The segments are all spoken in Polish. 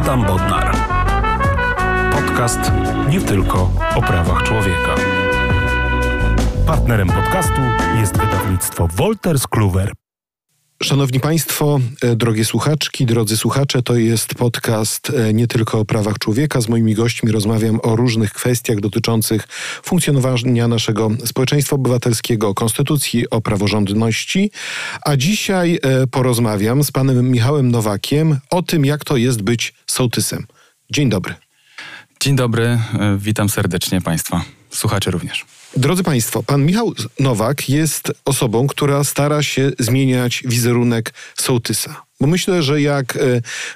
Adam Bodnar. Podcast nie tylko o prawach człowieka. Partnerem podcastu jest wydawnictwo Wolters Kluwer. Szanowni Państwo, e, drogie słuchaczki, drodzy słuchacze, to jest podcast e, nie tylko o prawach człowieka. Z moimi gośćmi rozmawiam o różnych kwestiach dotyczących funkcjonowania naszego społeczeństwa obywatelskiego, o konstytucji, o praworządności. A dzisiaj e, porozmawiam z panem Michałem Nowakiem o tym, jak to jest być sołtysem. Dzień dobry. Dzień dobry, witam serdecznie Państwa, słuchacze również. Drodzy Państwo, pan Michał Nowak jest osobą, która stara się zmieniać wizerunek sołtysa. Bo myślę, że jak e,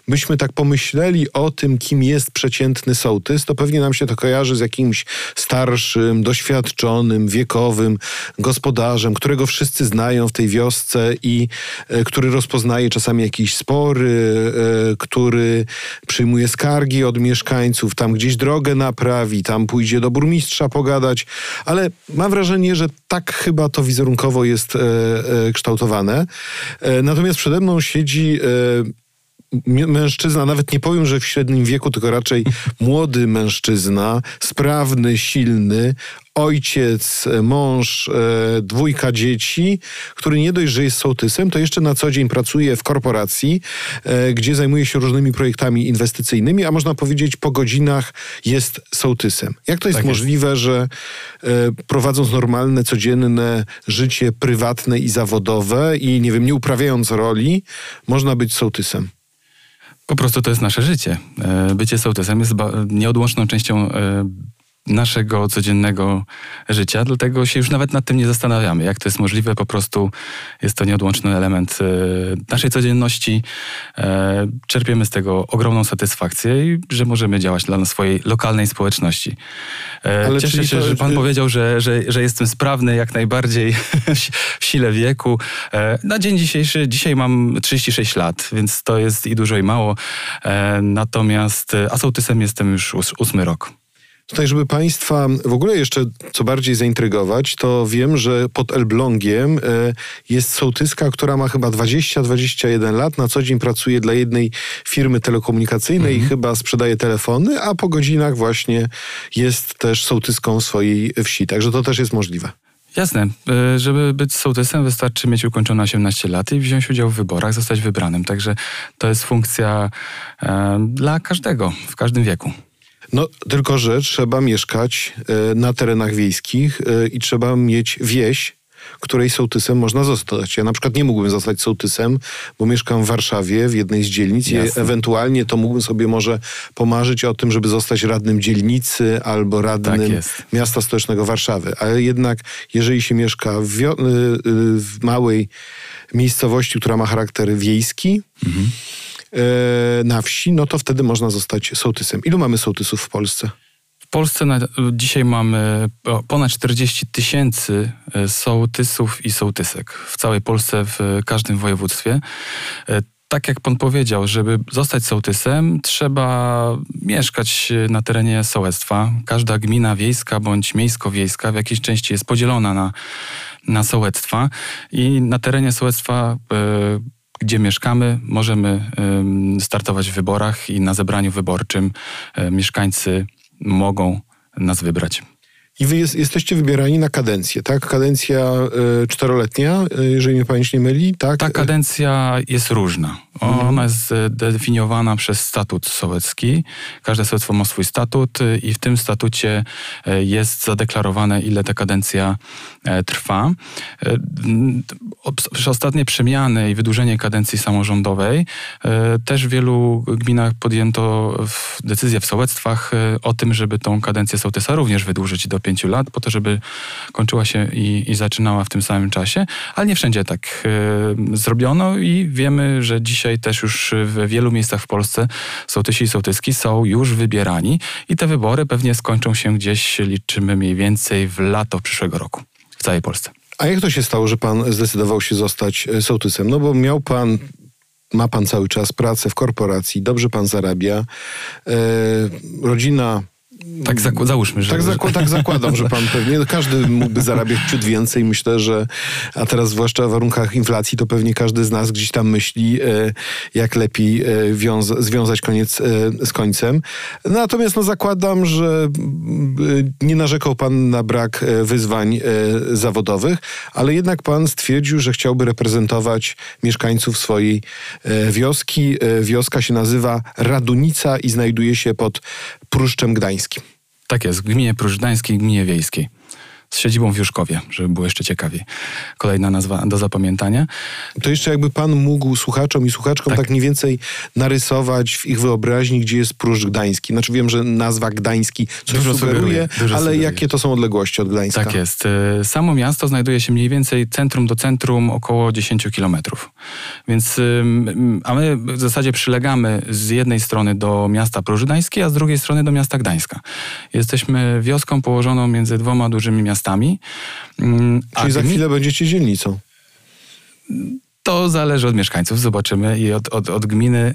byśmy tak pomyśleli o tym, kim jest przeciętny sołtys, to pewnie nam się to kojarzy z jakimś starszym, doświadczonym, wiekowym gospodarzem, którego wszyscy znają w tej wiosce i e, który rozpoznaje czasami jakieś spory, e, który przyjmuje skargi od mieszkańców, tam gdzieś drogę naprawi, tam pójdzie do burmistrza pogadać, ale mam wrażenie, że tak chyba to wizerunkowo jest kształtowane. Natomiast przede mną siedzi äh, mężczyzna, nawet nie powiem, że w średnim wieku, tylko raczej młody mężczyzna, sprawny, silny, ojciec, mąż, e, dwójka dzieci, który nie dość, że jest sołtysem, to jeszcze na co dzień pracuje w korporacji, e, gdzie zajmuje się różnymi projektami inwestycyjnymi, a można powiedzieć po godzinach jest sołtysem. Jak to jest tak możliwe, jest. że e, prowadząc normalne, codzienne życie prywatne i zawodowe i nie wiem, nie uprawiając roli, można być sołtysem? Po prostu to jest nasze życie. Bycie sołtysem jest nieodłączną częścią naszego codziennego życia, dlatego się już nawet nad tym nie zastanawiamy, jak to jest możliwe. Po prostu jest to nieodłączny element e, naszej codzienności. E, czerpiemy z tego ogromną satysfakcję i że możemy działać dla swojej lokalnej społeczności. E, Ale Cieszę się, to... że pan powiedział, że, że, że jestem sprawny jak najbardziej w sile wieku. Na dzień dzisiejszy, dzisiaj mam 36 lat, więc to jest i dużo i mało. Natomiast asołtysem jestem już ósmy rok. Tutaj, żeby Państwa w ogóle jeszcze co bardziej zaintrygować, to wiem, że pod Elblągiem e, jest sołtyska, która ma chyba 20-21 lat. Na co dzień pracuje dla jednej firmy telekomunikacyjnej i mhm. chyba sprzedaje telefony, a po godzinach właśnie jest też sołtyską swojej wsi. Także to też jest możliwe. Jasne. E, żeby być sołtysem wystarczy mieć ukończone 18 lat i wziąć udział w wyborach, zostać wybranym. Także to jest funkcja e, dla każdego, w każdym wieku. No, tylko że trzeba mieszkać e, na terenach wiejskich e, i trzeba mieć wieś, której sołtysem można zostać. Ja na przykład nie mógłbym zostać sołtysem, bo mieszkam w Warszawie, w jednej z dzielnic i ewentualnie to mógłbym sobie może pomarzyć o tym, żeby zostać radnym dzielnicy albo radnym tak miasta stołecznego Warszawy. Ale jednak, jeżeli się mieszka w, y, y, w małej miejscowości, która ma charakter wiejski, mhm na wsi, no to wtedy można zostać sołtysem. Ilu mamy sołtysów w Polsce? W Polsce na, dzisiaj mamy ponad 40 tysięcy e, sołtysów i sołtysek. W całej Polsce, w każdym województwie. E, tak jak pan powiedział, żeby zostać sołtysem, trzeba mieszkać na terenie sołectwa. Każda gmina wiejska bądź miejsko-wiejska w jakiejś części jest podzielona na, na sołectwa i na terenie sołectwa gdzie mieszkamy, możemy startować w wyborach i na zebraniu wyborczym e, mieszkańcy mogą nas wybrać. I wy jest, jesteście wybierani na kadencję, tak? Kadencja y, czteroletnia, y, jeżeli mnie pamięć nie myli, tak? Ta kadencja jest różna. Mhm. Ona jest definiowana przez statut sołecki. Każde sołectwo ma swój statut i w tym statucie jest zadeklarowane, ile ta kadencja trwa. Przez ostatnie przemiany i wydłużenie kadencji samorządowej też w wielu gminach podjęto decyzję w sołectwach o tym, żeby tą kadencję sołtysa również wydłużyć do pięciu lat, po to, żeby kończyła się i, i zaczynała w tym samym czasie, ale nie wszędzie tak zrobiono i wiemy, że dzisiaj też już w wielu miejscach w Polsce sołtysi i sołtyski są już wybierani i te wybory pewnie skończą się gdzieś, liczymy mniej więcej w lato przyszłego roku w całej Polsce. A jak to się stało, że pan zdecydował się zostać e, sołtysem? No bo miał pan ma pan cały czas pracę w korporacji, dobrze pan zarabia, e, rodzina Tak zaku- załóżmy, że... Tak, zaku- tak zakładam, że pan pewnie, każdy mógłby zarabiać ciut więcej. Myślę, że, a teraz zwłaszcza w warunkach inflacji, to pewnie każdy z nas gdzieś tam myśli, e, jak lepiej e, wiąza- związać koniec e, z końcem. Natomiast no, zakładam, że nie narzekał pan na brak wyzwań zawodowych, ale jednak pan stwierdził, że chciałby reprezentować mieszkańców swojej wioski. Wioska się nazywa Radunica i znajduje się pod Pruszczem Gdańskim. Tak jest, w gminie Pruszdańskiej, gminie wiejskiej. Z siedzibą w Juszkowie, żeby było jeszcze ciekawiej. Kolejna nazwa do zapamiętania. To jeszcze jakby pan mógł słuchaczom i słuchaczkom tak, Tak. mniej więcej narysować w ich wyobraźni, gdzie jest Pruszcz Gdański. Znaczy wiem, że nazwa Gdański coś Dużo sugeruje, sugeruje, dużo ale sugeruje. jakie to są odległości od Gdańska? Tak jest. Y, Samo miasto znajduje się mniej więcej centrum do centrum około 10 kilometrów. Więc, ym, a my w zasadzie przylegamy z jednej strony do miasta Prużdańskie, a z drugiej strony do miasta Gdańska. Jesteśmy wioską położoną między dwoma dużymi miastami. Ym, a Czyli za gmi- chwilę będziecie dzielnicą. To zależy od mieszkańców, zobaczymy. I od, od, od gminy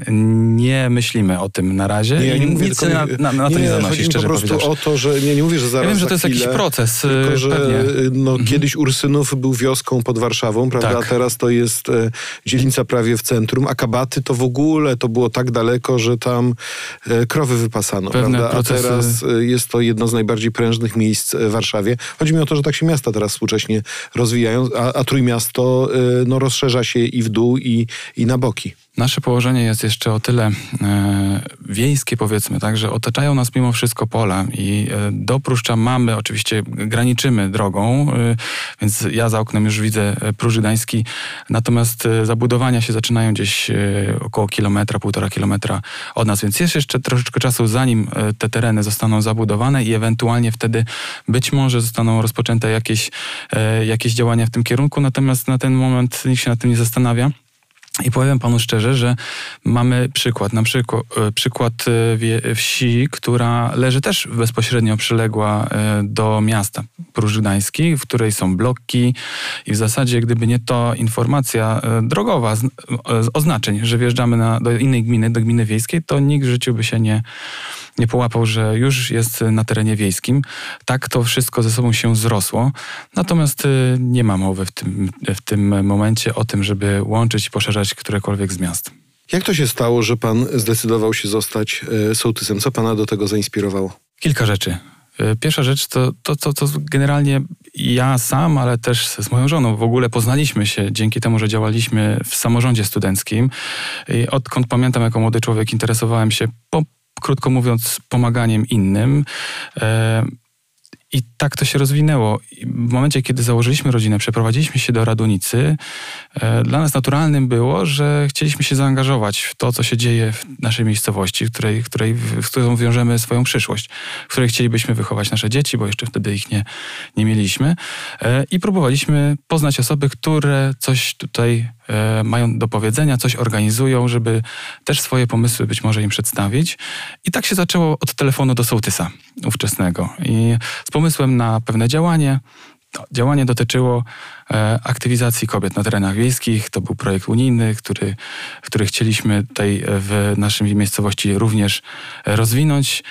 nie myślimy o tym na razie. Nie, ja nie mówię nic tylko, na, na, na to nie, zanosi, chodzi mi szczerze po prostu powiedziawszy. o to, że nie, nie mówię, że zaraz Ja wiem, że to jest chwilę, jakiś proces, Tylko, y, że pewnie. y, no, kiedyś Ursynów był wioską pod Warszawą, prawda? Tak. A teraz to jest e, dzielnica prawie w centrum, a Kabaty to w ogóle to było tak daleko, że tam e, krowy wypasano, Pewne prawda? A procesy- teraz e, jest to jedno z najbardziej prężnych miejsc w Warszawie. Chodzi mi o to, że tak się miasta teraz współcześnie rozwijają, a, a Trójmiasto no, rozszerza się i w dół, i, i na boki. Nasze położenie jest jeszcze o tyle e, wiejskie, powiedzmy, tak, że otaczają nas mimo wszystko pola i e, do Pruszcza mamy, oczywiście graniczymy drogą, e, więc ja za oknem już widzę e, Pruszcz Gdański, natomiast e, zabudowania się zaczynają gdzieś e, około kilometra, półtora kilometra od nas, więc jest jeszcze troszeczkę czasu, zanim te tereny zostaną zabudowane i ewentualnie wtedy być może zostaną rozpoczęte jakieś, jakieś działania w tym kierunku, natomiast na ten moment nikt się nad tym nie zastanawia. I powiem panu szczerze, że mamy przykład, na przykład, e, przykład e, wie- wsi, która leży też bezpośrednio przyległa e, do miasta Pruszcz Gdański, w której są bloki. I w zasadzie gdyby nie to informacja e, drogowa z, e, z oznaczeń, że wjeżdżamy na, do innej gminy, do gminy wiejskiej, to nikt w życiu by się nie, nie połapał, że już jest na terenie wiejskim. Tak to wszystko ze sobą się zrosło. Natomiast y, nie ma mowy w tym, w tym momencie o tym, żeby łączyć i poszerzać którekolwiek z miast. Jak to się stało, że pan zdecydował się zostać e, sołtysem? Co pana do tego zainspirowało? Kilka rzeczy. Y, Pierwsza rzecz to, to, to, to generalnie ja sam, ale też z moją żoną w ogóle poznaliśmy się dzięki temu, że działaliśmy w samorządzie studenckim. I odkąd pamiętam, jako młody człowiek interesowałem się, po, krótko mówiąc, pomaganiem innym. E, I tak to się rozwinęło. W momencie, kiedy założyliśmy rodzinę, przeprowadziliśmy się do Radunicy, e, dla nas naturalnym było, że chcieliśmy się zaangażować w to, co się dzieje w naszej miejscowości, w której, w której, w którą wiążemy swoją przyszłość, w której chcielibyśmy wychować nasze dzieci, bo jeszcze wtedy ich nie, nie mieliśmy. E, I próbowaliśmy poznać osoby, które coś tutaj mają do powiedzenia, coś organizują, żeby też swoje pomysły być może im przedstawić. I tak się zaczęło od telefonu do sołtysa ówczesnego. I z pomysłem na pewne działanie. To działanie dotyczyło e, aktywizacji kobiet na terenach wiejskich. To był projekt unijny, który, który chcieliśmy tutaj w naszej miejscowości również e, rozwinąć.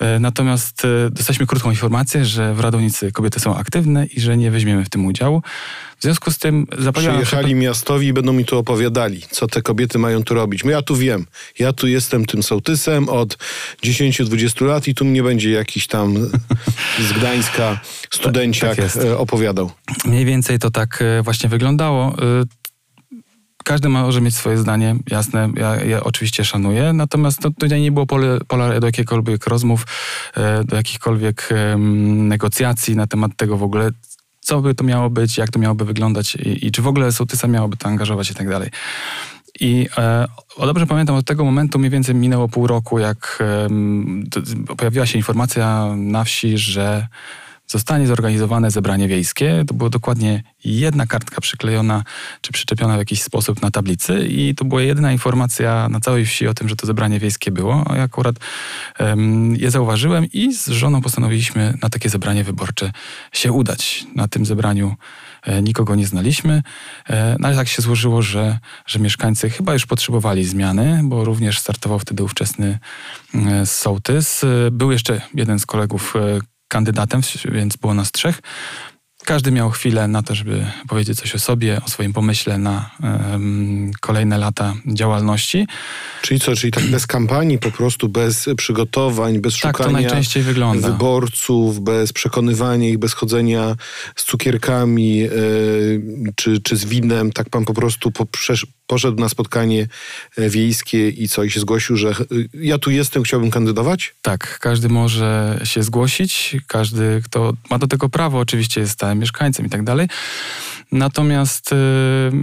E, Natomiast e, dostaliśmy krótką informację, że w Radownicy kobiety są aktywne i że nie weźmiemy w tym udziału. W związku z tym zapowiedziałam... Przyjechali miastowi i będą mi tu opowiadali, co te kobiety mają tu robić. No ja tu wiem. Ja tu jestem tym sołtysem od 10-20 lat i tu mnie będzie jakiś tam z Gdańska studenciak Tak e, opowiadał. Mniej więcej to tak właśnie wyglądało. E, Każdy może mieć swoje zdanie, jasne, ja, ja oczywiście szanuję, natomiast no, tutaj nie było pole, pola do jakichkolwiek rozmów, e, do jakichkolwiek negocjacji na temat tego w ogóle, co by to miało być, jak to miałoby wyglądać i, i czy w ogóle sołtysa miałoby to angażować i tak dalej. I e, dobrze pamiętam, od tego momentu mniej więcej minęło pół roku, jak d- pojawiła się informacja na wsi, że zostanie zorganizowane zebranie wiejskie. To była dokładnie jedna kartka przyklejona czy przyczepiona w jakiś sposób na tablicy i to była jedyna informacja na całej wsi o tym, że to zebranie wiejskie było. Ja akurat em, je zauważyłem i z żoną postanowiliśmy na takie zebranie wyborcze się udać. Na tym zebraniu nikogo nie znaliśmy. No ale tak się złożyło, że, że mieszkańcy chyba już potrzebowali zmiany, bo również startował wtedy ówczesny sołtys. Był jeszcze jeden z kolegów kandydatem, więc było nas trzech. Każdy miał chwilę na to, żeby powiedzieć coś o sobie, o swoim pomyśle na um, kolejne lata działalności. Czyli co, czyli tak bez kampanii, po prostu bez przygotowań, bez tak, szukania to najczęściej wygląda. wyborców, bez przekonywania ich, bez chodzenia z cukierkami yy, czy, czy z winem. Tak pan po prostu po, poszedł na spotkanie e, wiejskie i co, i się zgłosił, że e, ja tu jestem, chciałbym kandydować? Tak, każdy może się zgłosić, każdy, kto ma do tego prawo, oczywiście jest stałym mieszkańcem i tak dalej. Natomiast y,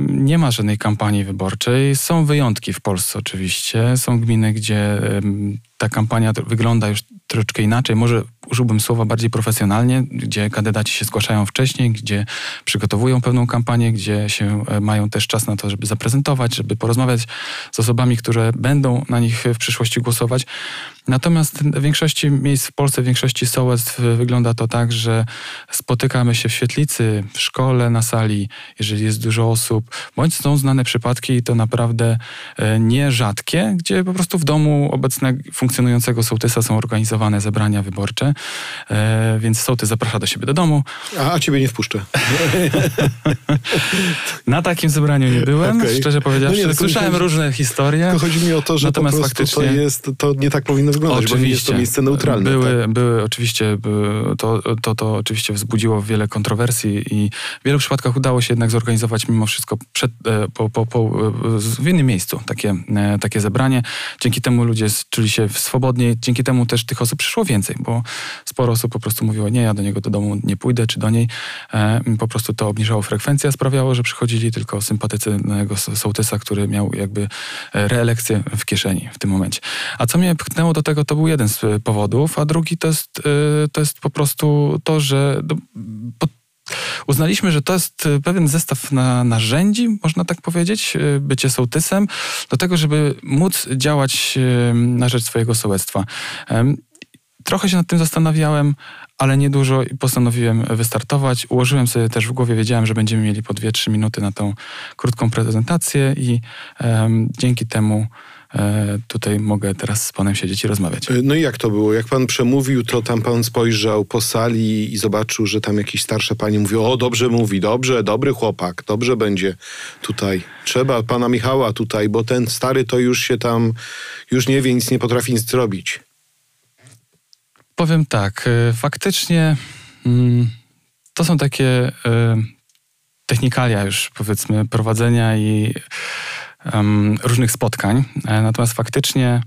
nie ma żadnej kampanii wyborczej. Są wyjątki w Polsce oczywiście. Są gminy, gdzie ta kampania wygląda już troszeczkę inaczej. Może użyłbym słowa bardziej profesjonalnie, gdzie kandydaci się zgłaszają wcześniej, gdzie przygotowują pewną kampanię, gdzie się e, mają też czas na to, żeby zaprezentować, żeby porozmawiać z osobami, które będą na nich w przyszłości głosować. Natomiast w większości miejsc w Polsce, w większości sołectw wygląda to tak, że spotykamy się w świetlicy, w szkole, na sali, jeżeli jest dużo osób, bądź są znane przypadki, to naprawdę e, nierzadkie, gdzie po prostu w domu obecnego funkcjonującego sołtysa są organizowane zebrania wyborcze, e, więc sołtys zaprasza do siebie do domu. A, a ciebie nie wpuszczę. Na takim zebraniu nie byłem, okay. szczerze powiedziawszy. No nie, Słyszałem chodzi, różne historie. chodzi mi o to, że Natomiast po faktycznie... to, jest, to nie tak powinno wyglądać, oczywiście, bo nie jest to miejsce neutralne. Były, tak? były oczywiście, to, to, to oczywiście wzbudziło wiele kontrowersji i w wielu przypadkach udało się jednak zorganizować mimo wszystko przed, e, po, po, po, w innym miejscu takie, e, takie zebranie. Dzięki temu ludzie czuli się swobodniej, dzięki temu też tych osób przyszło więcej, bo sporo osób po prostu mówiło, nie, ja do niego do domu nie pójdę, czy do niej. E, po prostu to obniżało frekwencję, sprawiało, że przychodzili tylko sympatycy sołtysa, który miał jakby reelekcję w kieszeni w tym momencie. A co mnie pchnęło do tego, to był jeden z powodów, a drugi to jest, to jest po prostu to, że Uznaliśmy, że to jest e, pewien zestaw na, narzędzi, można tak powiedzieć, e, bycie sołtysem, do tego, żeby móc działać e, na rzecz swojego sołectwa. Trochę się nad tym zastanawiałem, ale niedużo i postanowiłem wystartować. Ułożyłem sobie też w głowie, wiedziałem, że będziemy mieli po 2-3 minuty na tą krótką prezentację i um, dzięki temu E, tutaj mogę teraz z panem siedzieć i rozmawiać. E, no i jak to było? Jak pan przemówił, to tam pan spojrzał po sali i zobaczył, że tam jakieś starsze panie mówią, o dobrze mówi, dobrze, dobry chłopak, dobrze będzie tutaj. Trzeba pana Michała tutaj, bo ten stary to już się tam, już nie wie, nic nie potrafi nic zrobić. Powiem tak, e, faktycznie mm, to są takie technikalia już powiedzmy prowadzenia i różnych spotkań. E, natomiast faktycznie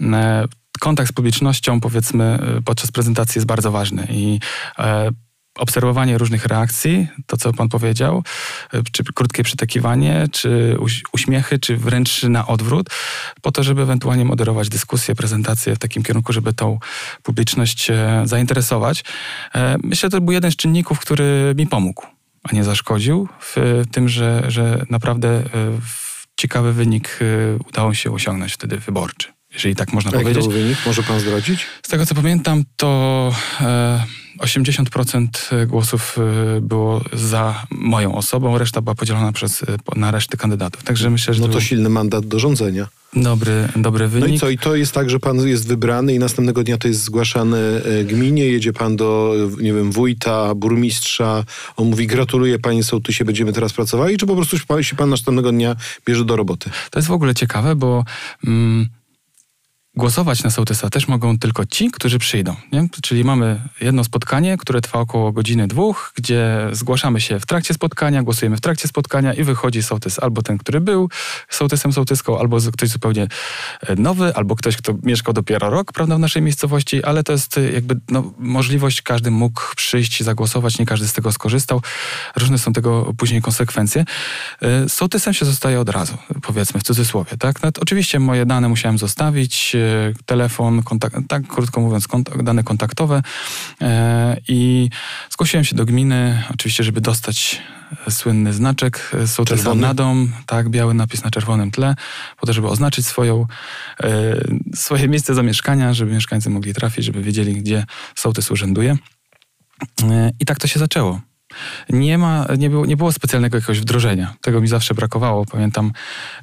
e, kontakt z publicznością, powiedzmy, e, podczas prezentacji jest bardzo ważny i obserwowanie różnych reakcji, to co pan powiedział, czy krótkie przytakiwanie, czy uśmiechy, czy wręcz na odwrót, po to, żeby ewentualnie moderować dyskusję, prezentację w takim kierunku, żeby tą publiczność zainteresować. Myślę, że to był jeden z czynników, który mi pomógł, a nie zaszkodził w tym, że, że naprawdę ciekawy wynik udało się osiągnąć wtedy wyborczy. Jeżeli tak można A powiedzieć. Jaki wynik? Może pan zdradzić? Z tego co pamiętam, to 80% e, głosów e, było za moją osobą, reszta była podzielona przez, e, na resztę kandydatów. Także myślę, że. No to, to silny mandat do rządzenia. Dobry, dobry wynik. No i co, i to jest tak, że pan jest wybrany i następnego dnia to jest zgłaszane gminie, jedzie pan do, nie wiem, wójta, burmistrza, on mówi gratuluję panie sołtysie, będziemy teraz pracowali, czy po prostu się pan następnego dnia bierze do roboty? To jest w ogóle ciekawe, bo... Mm, Głosować na sołtysa też mogą tylko ci, którzy przyjdą. Nie? Czyli mamy jedno spotkanie, które trwa około godziny, dwóch, gdzie zgłaszamy się w trakcie spotkania, głosujemy w trakcie spotkania i wychodzi sołtys albo ten, który był sołtysem, sołtyską, albo ktoś zupełnie e, nowy, albo ktoś, kto mieszkał dopiero rok prawda, w naszej miejscowości, ale to jest e, jakby no, możliwość, każdy mógł przyjść, zagłosować, nie każdy z tego skorzystał. Różne są tego później konsekwencje. E, sołtysem się zostaje od razu, powiedzmy w cudzysłowie. Tak? No, oczywiście moje dane musiałem zostawić, telefon, kontakt, tak krótko mówiąc, kontakt, dane kontaktowe e, i zgłosiłem się do gminy, oczywiście, żeby dostać słynny znaczek sołtysa na dom, tak, biały napis na czerwonym tle, po to, żeby oznaczyć swoją, e, swoje miejsce zamieszkania, żeby mieszkańcy mogli trafić, żeby wiedzieli, gdzie sołtys urzęduje. E, I tak to się zaczęło. Nie ma, nie było, nie było specjalnego jakiegoś wdrożenia. Tego mi zawsze brakowało. Pamiętam.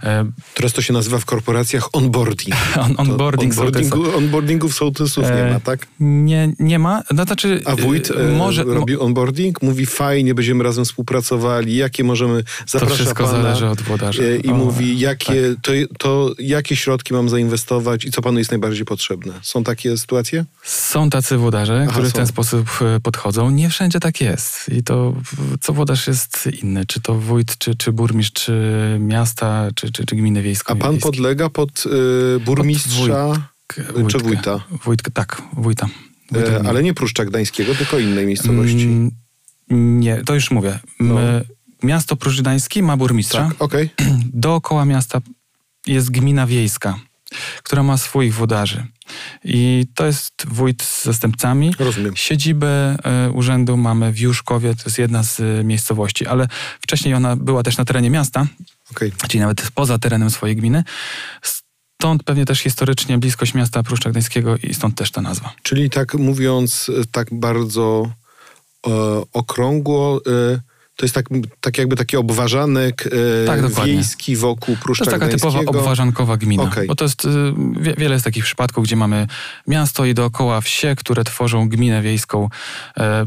E, Teraz to się nazywa w korporacjach onboarding. on, onboarding onboardingu, onboardingów sołtysów nie ma, tak? Nie, nie ma. No, znaczy, A wójt e, może, robi onboarding, mówi fajnie, będziemy razem współpracowali, jakie możemy, zaprasza To wszystko pana, zależy od włodarza. e, I O, mówi, jakie, tak. to, to jakie środki mam zainwestować i co panu jest najbardziej potrzebne. Są takie sytuacje? Są tacy włodarze, Aha, którzy w ten sposób e, podchodzą. Nie wszędzie tak jest. I to co włodarz jest inny. Czy to wójt, czy, czy burmistrz, czy miasta, czy, czy, czy gminy wiejskie. A pan podlega pod y, burmistrza, czy wójta? Wójt, tak, wójta. wójta e, ale nie Pruszcza Gdańskiego, tylko innej miejscowości. Mm, Nie, to już mówię. No. Miasto Pruszcz Gdański ma burmistrza. tak, okej. Dookoła miasta jest gmina wiejska, która ma swoich włodarzy. I to jest wójt z zastępcami. Rozumiem. Siedzibę e, urzędu mamy w Juszkowie, to jest jedna z e, miejscowości, ale wcześniej ona była też na terenie miasta, okej. czyli nawet poza terenem swojej gminy. Stąd pewnie też historycznie bliskość miasta Pruszcza Gdańskiego i stąd też ta nazwa. Czyli tak mówiąc, e, tak bardzo e, okrągło, e, to jest tak, tak jakby taki obwarzanek e, Tak, dokładnie. wiejski wokół To Pruszcza jest taka typowa obwarzankowa gmina. Okej. Bo to jest, y, wie, wiele jest takich przypadków, gdzie mamy miasto i dookoła wsie, które tworzą gminę wiejską. E,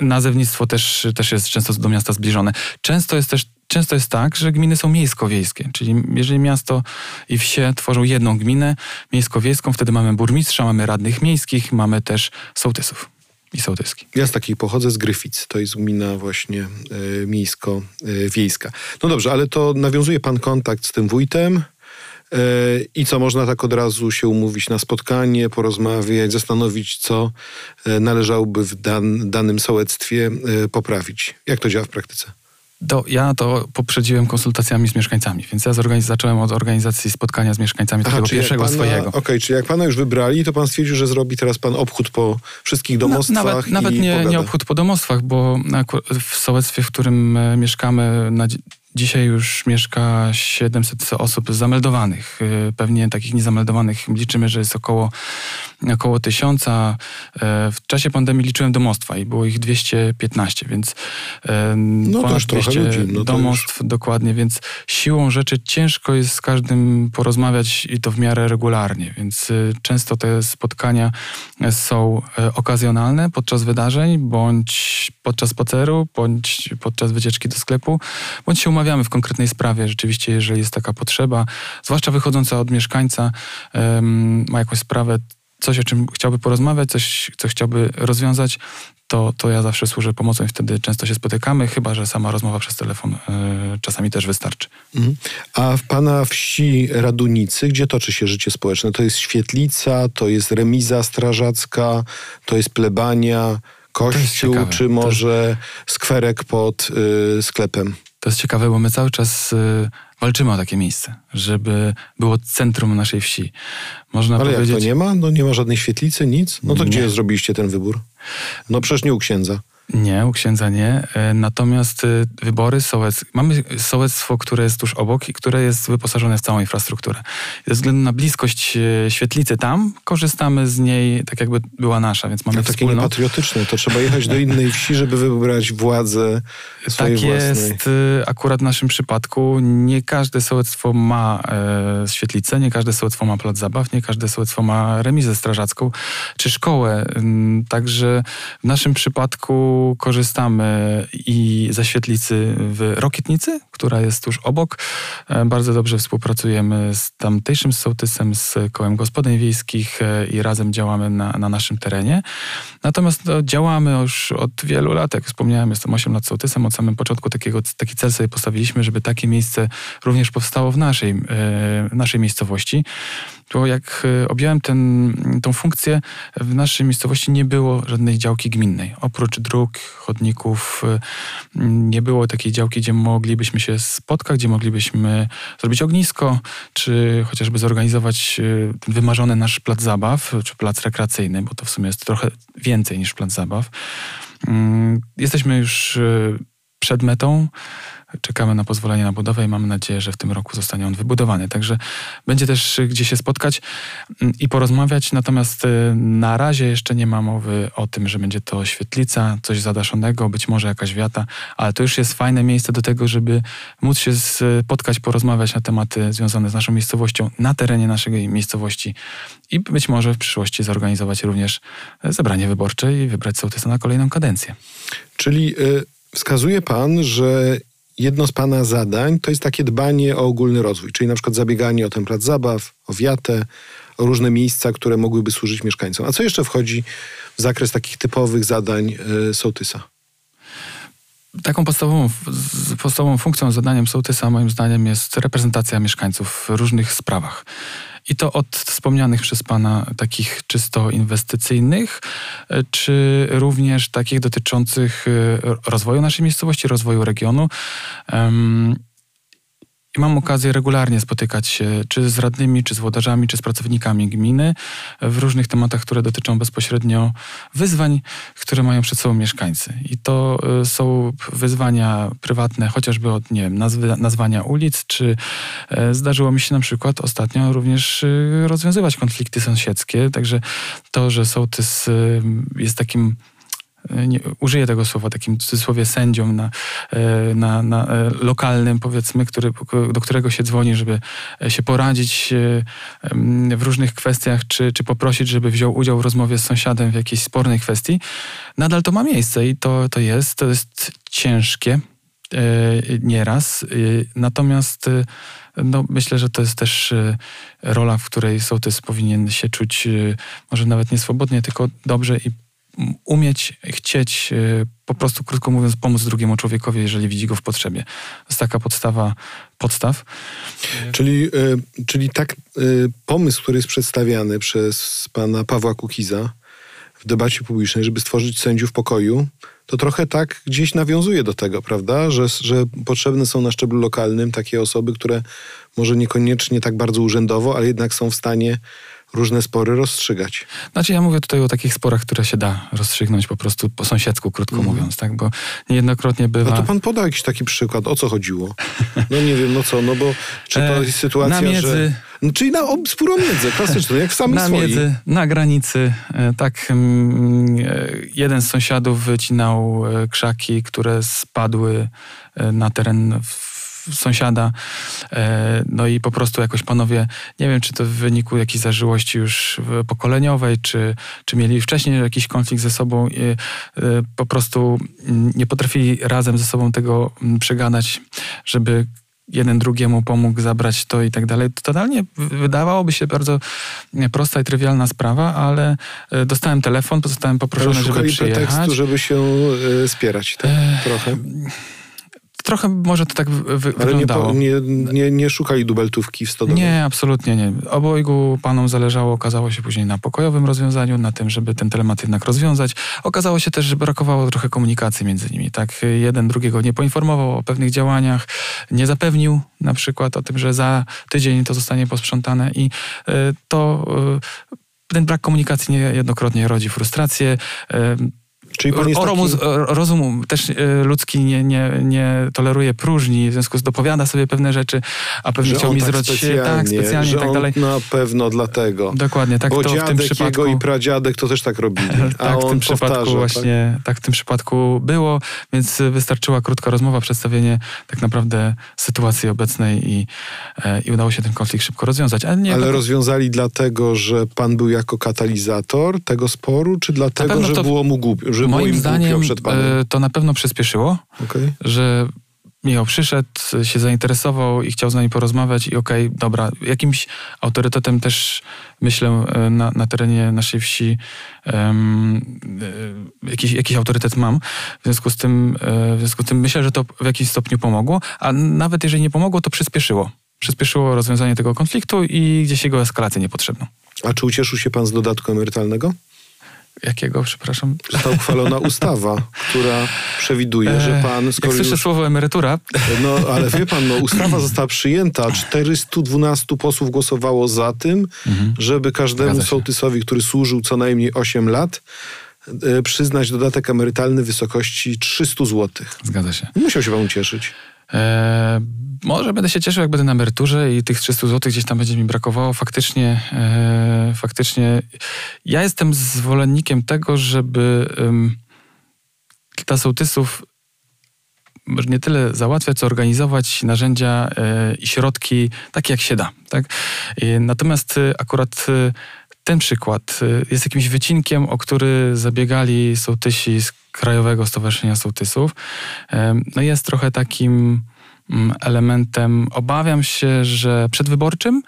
Nazewnictwo też, też jest często do miasta zbliżone. Często jest też Często jest tak, że gminy są miejsko-wiejskie, czyli jeżeli miasto i wsie tworzą jedną gminę miejsko-wiejską, wtedy mamy burmistrza, mamy radnych miejskich, mamy też sołtysów i sołtyski. Ja z takiej pochodzę z Gryfic. To jest gmina właśnie e, miejsko-wiejska. No dobrze, ale to nawiązuje pan kontakt z tym wójtem e, i co, można tak od razu się umówić na spotkanie, porozmawiać, zastanowić, co e, należałoby w dan, danym sołectwie e, poprawić. Jak to działa w praktyce? To, ja to poprzedziłem konsultacjami z mieszkańcami, więc ja zacząłem od organizacji spotkania z mieszkańcami takiego czyli jak pierwszego pana, swojego. Okej, czyli jak pana już wybrali, to pan stwierdził, że zrobi teraz pan obchód po wszystkich domostwach nawet nawet i nie, pogada. nie obchód po domostwach, bo w sołectwie, w którym e, mieszkamy, na, dzi- dzisiaj już mieszka 700 osób zameldowanych. E, Pewnie takich niezameldowanych liczymy, że jest około, około tysiąca. E, W czasie pandemii liczyłem domostwa i było ich 215, więc e, No ponad też trochę 200 ludzi, no domostw dokładnie, więc siłą rzeczy ciężko jest z każdym porozmawiać i to w miarę regularnie, więc y, często te spotkania y, są y, okazjonalne podczas wydarzeń, bądź podczas spaceru, bądź podczas wycieczki do sklepu, bądź się umawiamy w konkretnej sprawie, rzeczywiście, jeżeli jest taka potrzeba, zwłaszcza wychodząca od mieszkańca, ma jakąś sprawę, coś, o czym chciałby porozmawiać, coś, co chciałby rozwiązać, to, to ja zawsze służę pomocą i wtedy często się spotykamy, chyba że sama rozmowa przez telefon y, czasami też wystarczy. Mhm. A w pana wsi Radunicy, gdzie toczy się życie społeczne? To jest świetlica, to jest remiza strażacka, to jest plebania, kościół, czy może skwerek pod y, sklepem? To jest ciekawe, bo my cały czas y, walczymy o takie miejsce, żeby było centrum naszej wsi. Można Ale jak powiedzieć. to nie ma? No nie ma żadnej świetlicy, nic? No to Nie. gdzie zrobiliście ten wybór? No przecież nie u księdza. Nie, u księdza nie. E, Natomiast y, wybory sołec... Mamy sołectwo, które jest tuż obok i które jest wyposażone w całą infrastrukturę. Ze względu na bliskość e, świetlicy tam, korzystamy z niej tak jakby była nasza, więc mamy No takie wspólną... niepatriotyczne. To trzeba jechać do innej wsi, żeby wybrać władzę swojej Tak własnej. jest akurat w naszym przypadku. Nie każde sołectwo ma e, świetlicę, nie każde sołectwo ma plac zabaw, nie każde sołectwo ma remizę strażacką czy szkołę. Ym, Także w naszym przypadku korzystamy i ze świetlicy w Rokietnicy, która jest tuż obok. E, Bardzo dobrze współpracujemy z tamtejszym sołtysem, z kołem gospodyń wiejskich e, i razem działamy na, na naszym terenie. Natomiast no, działamy już od wielu lat, jak wspomniałem, jestem 8 lat sołtysem, od samego początku takiego, taki cel sobie postawiliśmy, żeby takie miejsce również powstało w naszej, e, w naszej miejscowości. Bo jak e, objąłem ten, tą funkcję, w naszej miejscowości nie było żadnej działki gminnej. Oprócz dróg, chodników, e, nie było takiej działki, gdzie moglibyśmy się spotkać, gdzie moglibyśmy zrobić ognisko, czy chociażby zorganizować e, wymarzony nasz plac zabaw, czy plac rekreacyjny, bo to w sumie jest trochę więcej niż plac zabaw. Mm, Jesteśmy już przed metą. Czekamy na pozwolenie na budowę i mamy nadzieję, że w tym roku zostanie on wybudowany. Także będzie też gdzie się spotkać mm, i porozmawiać. Natomiast y, na razie jeszcze nie ma mowy o tym, że będzie to świetlica, coś zadaszonego, być może jakaś wiata, ale to już jest fajne miejsce do tego, żeby móc się spotkać, porozmawiać na tematy związane z naszą miejscowością, na terenie naszej miejscowości i być może w przyszłości zorganizować również zebranie wyborcze i wybrać sołtysa na kolejną kadencję. Czyli y, wskazuje pan, że jedno z Pana zadań to jest takie dbanie o ogólny rozwój, czyli na przykład zabieganie o ten plac zabaw, o wiatę, o różne miejsca, które mogłyby służyć mieszkańcom. A co jeszcze wchodzi w zakres takich typowych zadań y, sołtysa? Taką podstawową, podstawową funkcją, zadaniem sołtysa moim zdaniem jest reprezentacja mieszkańców w różnych sprawach. I to od wspomnianych przez Pana takich czysto inwestycyjnych, e, czy również takich dotyczących e, rozwoju naszej miejscowości, rozwoju regionu. I mam okazję regularnie spotykać się czy z radnymi, czy z włodarzami, czy z pracownikami gminy w różnych tematach, które dotyczą bezpośrednio wyzwań, które mają przed sobą mieszkańcy. I to y, są wyzwania prywatne, chociażby od, nie wiem, nazwy, nazwania ulic, czy e, zdarzyło mi się na przykład ostatnio również y, rozwiązywać konflikty sąsiedzkie. Także to, że sołtys y, jest takim nie, użyję tego słowa, takim cudzysłowie sędzią na, e, na, na e, lokalnym, powiedzmy, który, do którego się dzwoni, żeby e, się poradzić w różnych kwestiach, czy, czy poprosić, żeby wziął udział w rozmowie z sąsiadem w jakiejś spornej kwestii, nadal to ma miejsce i to, to jest, to jest ciężkie nieraz. Natomiast no, myślę, że to jest też rola, w której sołtys powinien się czuć może nawet nie swobodnie, tylko dobrze i umieć, chcieć, y, po prostu krótko mówiąc, pomóc drugiemu człowiekowi, jeżeli widzi go w potrzebie. To jest taka podstawa podstaw. Czyli, y, czyli tak y, pomysł, który jest przedstawiany przez pana Pawła Kukiza w debacie publicznej, żeby stworzyć sędziów pokoju, to trochę tak gdzieś nawiązuje do tego, prawda? Że, że potrzebne są na szczeblu lokalnym takie osoby, które może niekoniecznie tak bardzo urzędowo, ale jednak są w stanie różne spory rozstrzygać. Znaczy ja mówię tutaj o takich sporach, które się da rozstrzygnąć po prostu po sąsiedzku, krótko mm. mówiąc, tak? Bo niejednokrotnie bywa... A to pan poda jakiś taki przykład, o co chodziło? No nie wiem, no co, no bo czy to e, jest sytuacja, na miedzy, że... No, czyli na spór o miedzę, klasyczny, jak w samym Na miedzy, na granicy, e, tak, mm, e, jeden z sąsiadów wycinał krzaki, które spadły na teren sąsiada. E, no i po prostu jakoś panowie, nie wiem, czy to w wyniku jakiejś zażyłości już pokoleniowej, czy, czy mieli wcześniej jakiś konflikt ze sobą, e, po prostu nie potrafili razem ze sobą tego przegadać, żeby jeden drugiemu pomógł zabrać to i tak dalej. To totalnie wydawałoby się bardzo prosta i trywialna sprawa, ale e, dostałem telefon, zostałem poproszony, żeby przyjechać. pretekstu, żeby się spierać tak? trochę trochę może to tak wy Ale wyglądało. Nie, nie, nie, nie szukali dubeltówki w stodole? Nie, absolutnie nie. Obojgu panom zależało, okazało się później na pokojowym rozwiązaniu, na tym, żeby ten temat jednak rozwiązać. Okazało się też, że brakowało trochę komunikacji między nimi. Tak, jeden drugiego nie poinformował o pewnych działaniach, nie zapewnił na przykład o tym, że za tydzień to zostanie posprzątane i y, to y, ten brak komunikacji niejednokrotnie rodzi frustrację. Czyli pan jest taki... Rozum też e, ludzki nie, nie, nie toleruje próżni, w związku z dopowiada sobie pewne rzeczy, a pewnie że chciał mi tak zwrócić specjalnie, tak specjalnie i tak dalej. na pewno dlatego. Dokładnie, tak Bo to w tym przypadku. jego i pradziadek to też tak robili. tak, w tym przypadku powtarza, właśnie, tak? tak? w tym przypadku było, więc wystarczyła krótka rozmowa, przedstawienie tak naprawdę sytuacji obecnej i, e, i udało się ten konflikt szybko rozwiązać. Ale, nie, Ale rozwiązali dlatego, że pan był jako katalizator tego sporu, czy dlatego, że to... było mu głupio? Moim zdaniem e, to na pewno przyspieszyło, okay. że Michał przyszedł, się zainteresował i chciał z nami porozmawiać i okej, okay, dobra, jakimś autorytetem też myślę e, na, na terenie naszej wsi um, jakiś, jakiś autorytet mam. W związku, z tym, w związku z tym myślę, że to w jakimś stopniu pomogło, a nawet jeżeli nie pomogło, to przyspieszyło. Przyspieszyło rozwiązanie tego konfliktu i gdzieś jego eskalację niepotrzebną. A czy ucieszył się pan z dodatku emerytalnego? Jakiego, przepraszam? Została uchwalona ustawa, która przewiduje, że pan... Skoro Jak słyszę już, słowo emerytura... No, ale wie pan, no, ustawa została przyjęta, 412 posłów głosowało za tym, mhm. żeby każdemu sołtysowi, który służył co najmniej 8 lat, e, przyznać dodatek emerytalny w wysokości 300 zł. Zgadza się. Musiał się pan cieszyć. E, może będę się cieszył, jak będę na emeryturze i tych 300 zł gdzieś tam będzie mi brakowało. Faktycznie, e, faktycznie ja jestem zwolennikiem tego, żeby em, dla sołtysów nie tyle załatwiać, co organizować narzędzia e, i środki takie, jak się da. Tak? Natomiast akurat ten przykład jest jakimś wycinkiem, o który zabiegali sołtysi z Krajowego Stowarzyszenia Sołtysów. No jest trochę takim mm, elementem, obawiam się, że przedwyborczym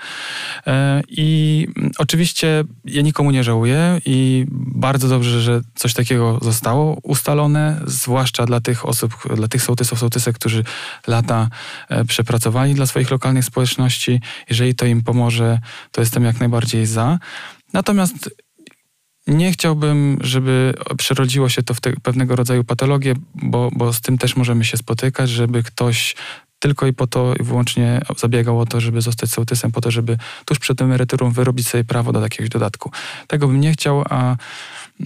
E, i mm, oczywiście ja nikomu nie żałuję i bardzo dobrze, że coś takiego zostało ustalone, zwłaszcza dla tych osób, dla tych sołtysów, sołtysek, którzy lata e, przepracowali dla swoich lokalnych społeczności. Jeżeli to im pomoże, to jestem jak najbardziej za. Natomiast nie chciałbym, żeby przerodziło się to w pewnego rodzaju patologię, bo, bo z tym też możemy się spotykać, żeby ktoś tylko i po to i wyłącznie zabiegał o to, żeby zostać sołtysem, po to, żeby tuż przed emeryturą wyrobić sobie prawo do jakiegoś dodatku. Tego bym nie chciał, a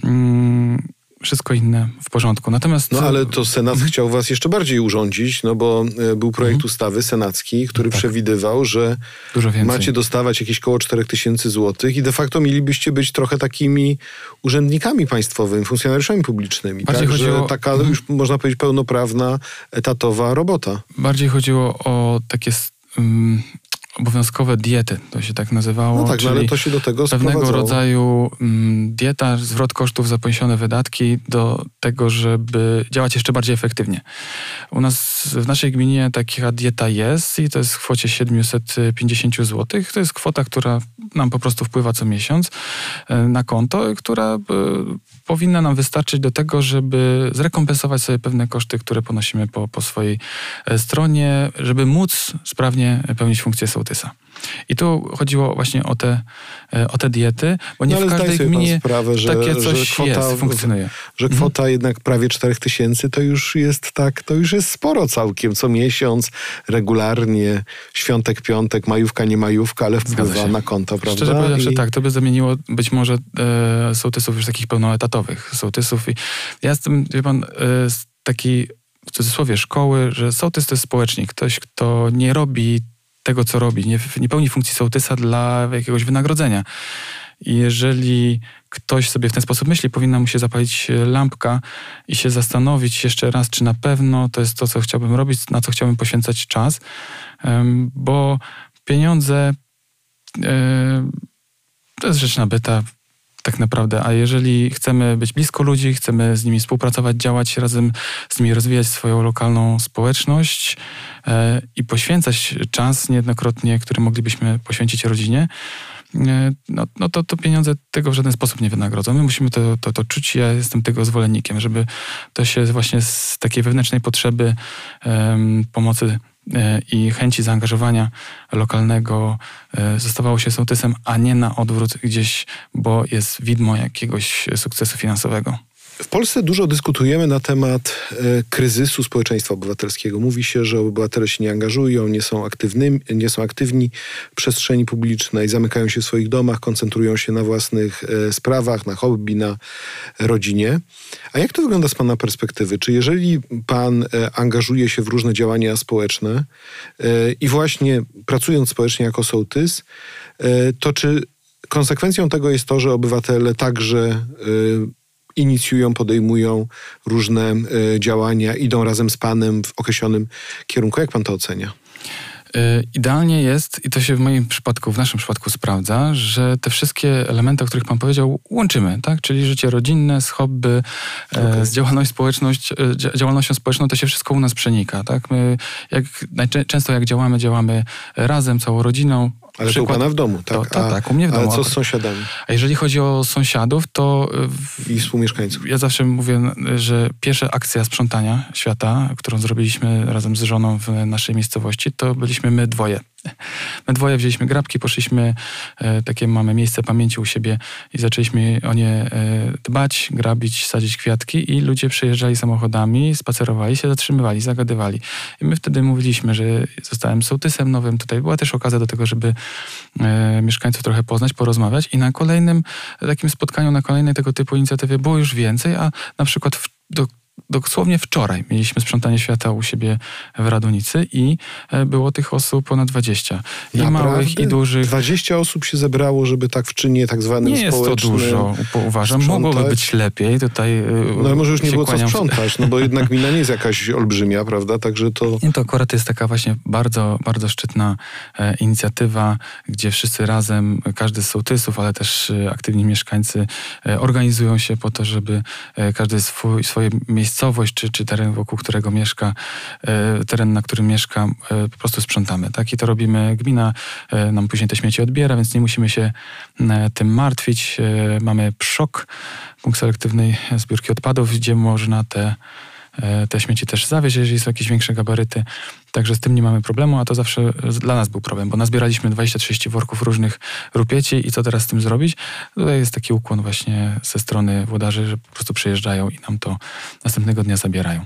mm, wszystko inne w porządku. Natomiast... No ale to Senat chciał was jeszcze bardziej urządzić, no bo e, był projekt ustawy senacki, który Tak. przewidywał, że macie dostawać jakieś koło 4000 złotych i de facto mielibyście być trochę takimi urzędnikami państwowymi, funkcjonariuszami publicznymi. Bardziej Także chodziło- taka Mhm. już można powiedzieć pełnoprawna, etatowa robota. Bardziej chodziło o takie mm, obowiązkowe diety, to się tak nazywało. No tak, no czyli ale to się do tego pewnego sprowadzało. rodzaju mm, dieta, zwrot kosztów za poniesione wydatki do tego, żeby działać jeszcze bardziej efektywnie. U nas w naszej gminie taka dieta jest i to jest w kwocie 750 zł. To jest kwota, która nam po prostu wpływa co miesiąc e, na konto, która e, powinna nam wystarczyć do tego, żeby zrekompensować sobie pewne koszty, które ponosimy po, po swojej e, stronie, żeby móc sprawnie pełnić funkcję sołtysa. I tu chodziło właśnie o te, e, o te diety, bo nie No, w każdej gminie sprawę, że- takie że coś kwota jest, funkcjonuje. Że Mhm. kwota jednak prawie 4000 to już jest tak, to już jest sporo całkiem. Co miesiąc, regularnie, świątek, piątek, majówka, nie majówka, ale wpływa na konto, prawda? Szczerze powiedziawszy, I- tak, to by zamieniło być może e, sołtysów już takich pełnoetatowych sołtysów. I ja jestem, wie pan, e, z takiej w cudzysłowie szkoły, że sołtys to jest społecznik. Ktoś, kto nie robi tego, co robi, nie, nie pełni funkcji sołtysa dla jakiegoś wynagrodzenia. I jeżeli ktoś sobie w ten sposób myśli, powinna mu się zapalić e, lampka i się zastanowić jeszcze raz, czy na pewno to jest to, co chciałbym robić, na co chciałbym poświęcać czas, bo pieniądze e, to jest rzecz nabyta tak naprawdę, a jeżeli chcemy być blisko ludzi, chcemy z nimi współpracować, działać razem z nimi, rozwijać swoją lokalną społeczność e, i poświęcać czas niejednokrotnie, który moglibyśmy poświęcić rodzinie, e, no, no to, to pieniądze tego w żaden sposób nie wynagrodzą. My musimy to, to, to czuć. Ja jestem tego zwolennikiem, żeby to się właśnie z takiej wewnętrznej potrzeby pomocy i chęci zaangażowania lokalnego e, zostawało się sołtysem, a nie na odwrót gdzieś, bo jest widmo jakiegoś sukcesu finansowego. W Polsce dużo dyskutujemy na temat e, kryzysu społeczeństwa obywatelskiego. Mówi się, że obywatele się nie angażują, nie są, aktywnymi, nie są aktywni w przestrzeni publicznej, zamykają się w swoich domach, koncentrują się na własnych e, sprawach, na hobby, na rodzinie. A jak to wygląda z Pana perspektywy? Czy jeżeli Pan e, angażuje się w różne działania społeczne i właśnie pracując społecznie jako sołtys, to czy konsekwencją tego jest to, że obywatele także inicjują, podejmują różne e, działania, idą razem z panem w określonym kierunku. Jak pan to ocenia? Y, Idealnie jest, i to się w moim przypadku, w naszym przypadku sprawdza, że te wszystkie elementy, o których Pan powiedział, łączymy, tak? Czyli życie rodzinne z hobby, e, Okej. z działalność społeczność, e, dzia- działalnością społeczną, to się wszystko u nas przenika, tak? My jak, często jak działamy, działamy razem, całą rodziną. Ale to u Przykład- pana w domu, tak? To, tak, tak, u mnie w ale domu. co z sąsiadami A jeżeli chodzi o sąsiadów, to y, w, i współmieszkańców? ja zawsze mówię, że pierwsza akcja sprzątania świata, którą zrobiliśmy razem z żoną w naszej miejscowości, to byliśmy my dwoje. My dwoje wzięliśmy grabki, poszliśmy, e, takie mamy miejsce pamięci u siebie i zaczęliśmy o nie e, dbać, grabić, sadzić kwiatki i ludzie przyjeżdżali samochodami, spacerowali się, zatrzymywali, zagadywali. I my wtedy mówiliśmy, że zostałem sołtysem nowym. Tutaj była też okazja do tego, żeby e, mieszkańców trochę poznać, porozmawiać i na kolejnym takim spotkaniu, na kolejnej tego typu inicjatywie było już więcej, a na przykład w, do dosłownie wczoraj mieliśmy sprzątanie świata u siebie w Radunicy i e, było tych osób ponad 20. I Naprawdę? małych, i dużych. 20 osób się zebrało, żeby tak w czynie tak zwanym Nie jest to dużo, uważam. sprzątać. Mogłoby być lepiej. Tutaj, e, No ale może już nie było co sprzątać, no bo jednak gmina nie jest jakaś olbrzymia, prawda? Także to... Nie, to akurat jest taka właśnie bardzo, bardzo szczytna e, inicjatywa, gdzie wszyscy razem, każdy z sołtysów, ale też aktywni mieszkańcy organizują się po to, żeby każdy swój, swoje miejscowość, czy, czy teren, wokół którego mieszka, e, teren, na którym mieszka, e, po prostu sprzątamy. Tak? I to robimy gmina, e, nam później te śmieci odbiera, więc nie musimy się tym martwić. Mamy PSZOK, punkt selektywnej zbiórki odpadów, gdzie można te te śmieci też zawieźć, jeżeli są jakieś większe gabaryty. Także z tym nie mamy problemu, a to zawsze dla nas był problem, bo nazbieraliśmy 20-30 worków różnych rupieci i co teraz z tym zrobić? Tutaj jest taki ukłon właśnie ze strony włodarzy, że po prostu przyjeżdżają i nam to następnego dnia zabierają.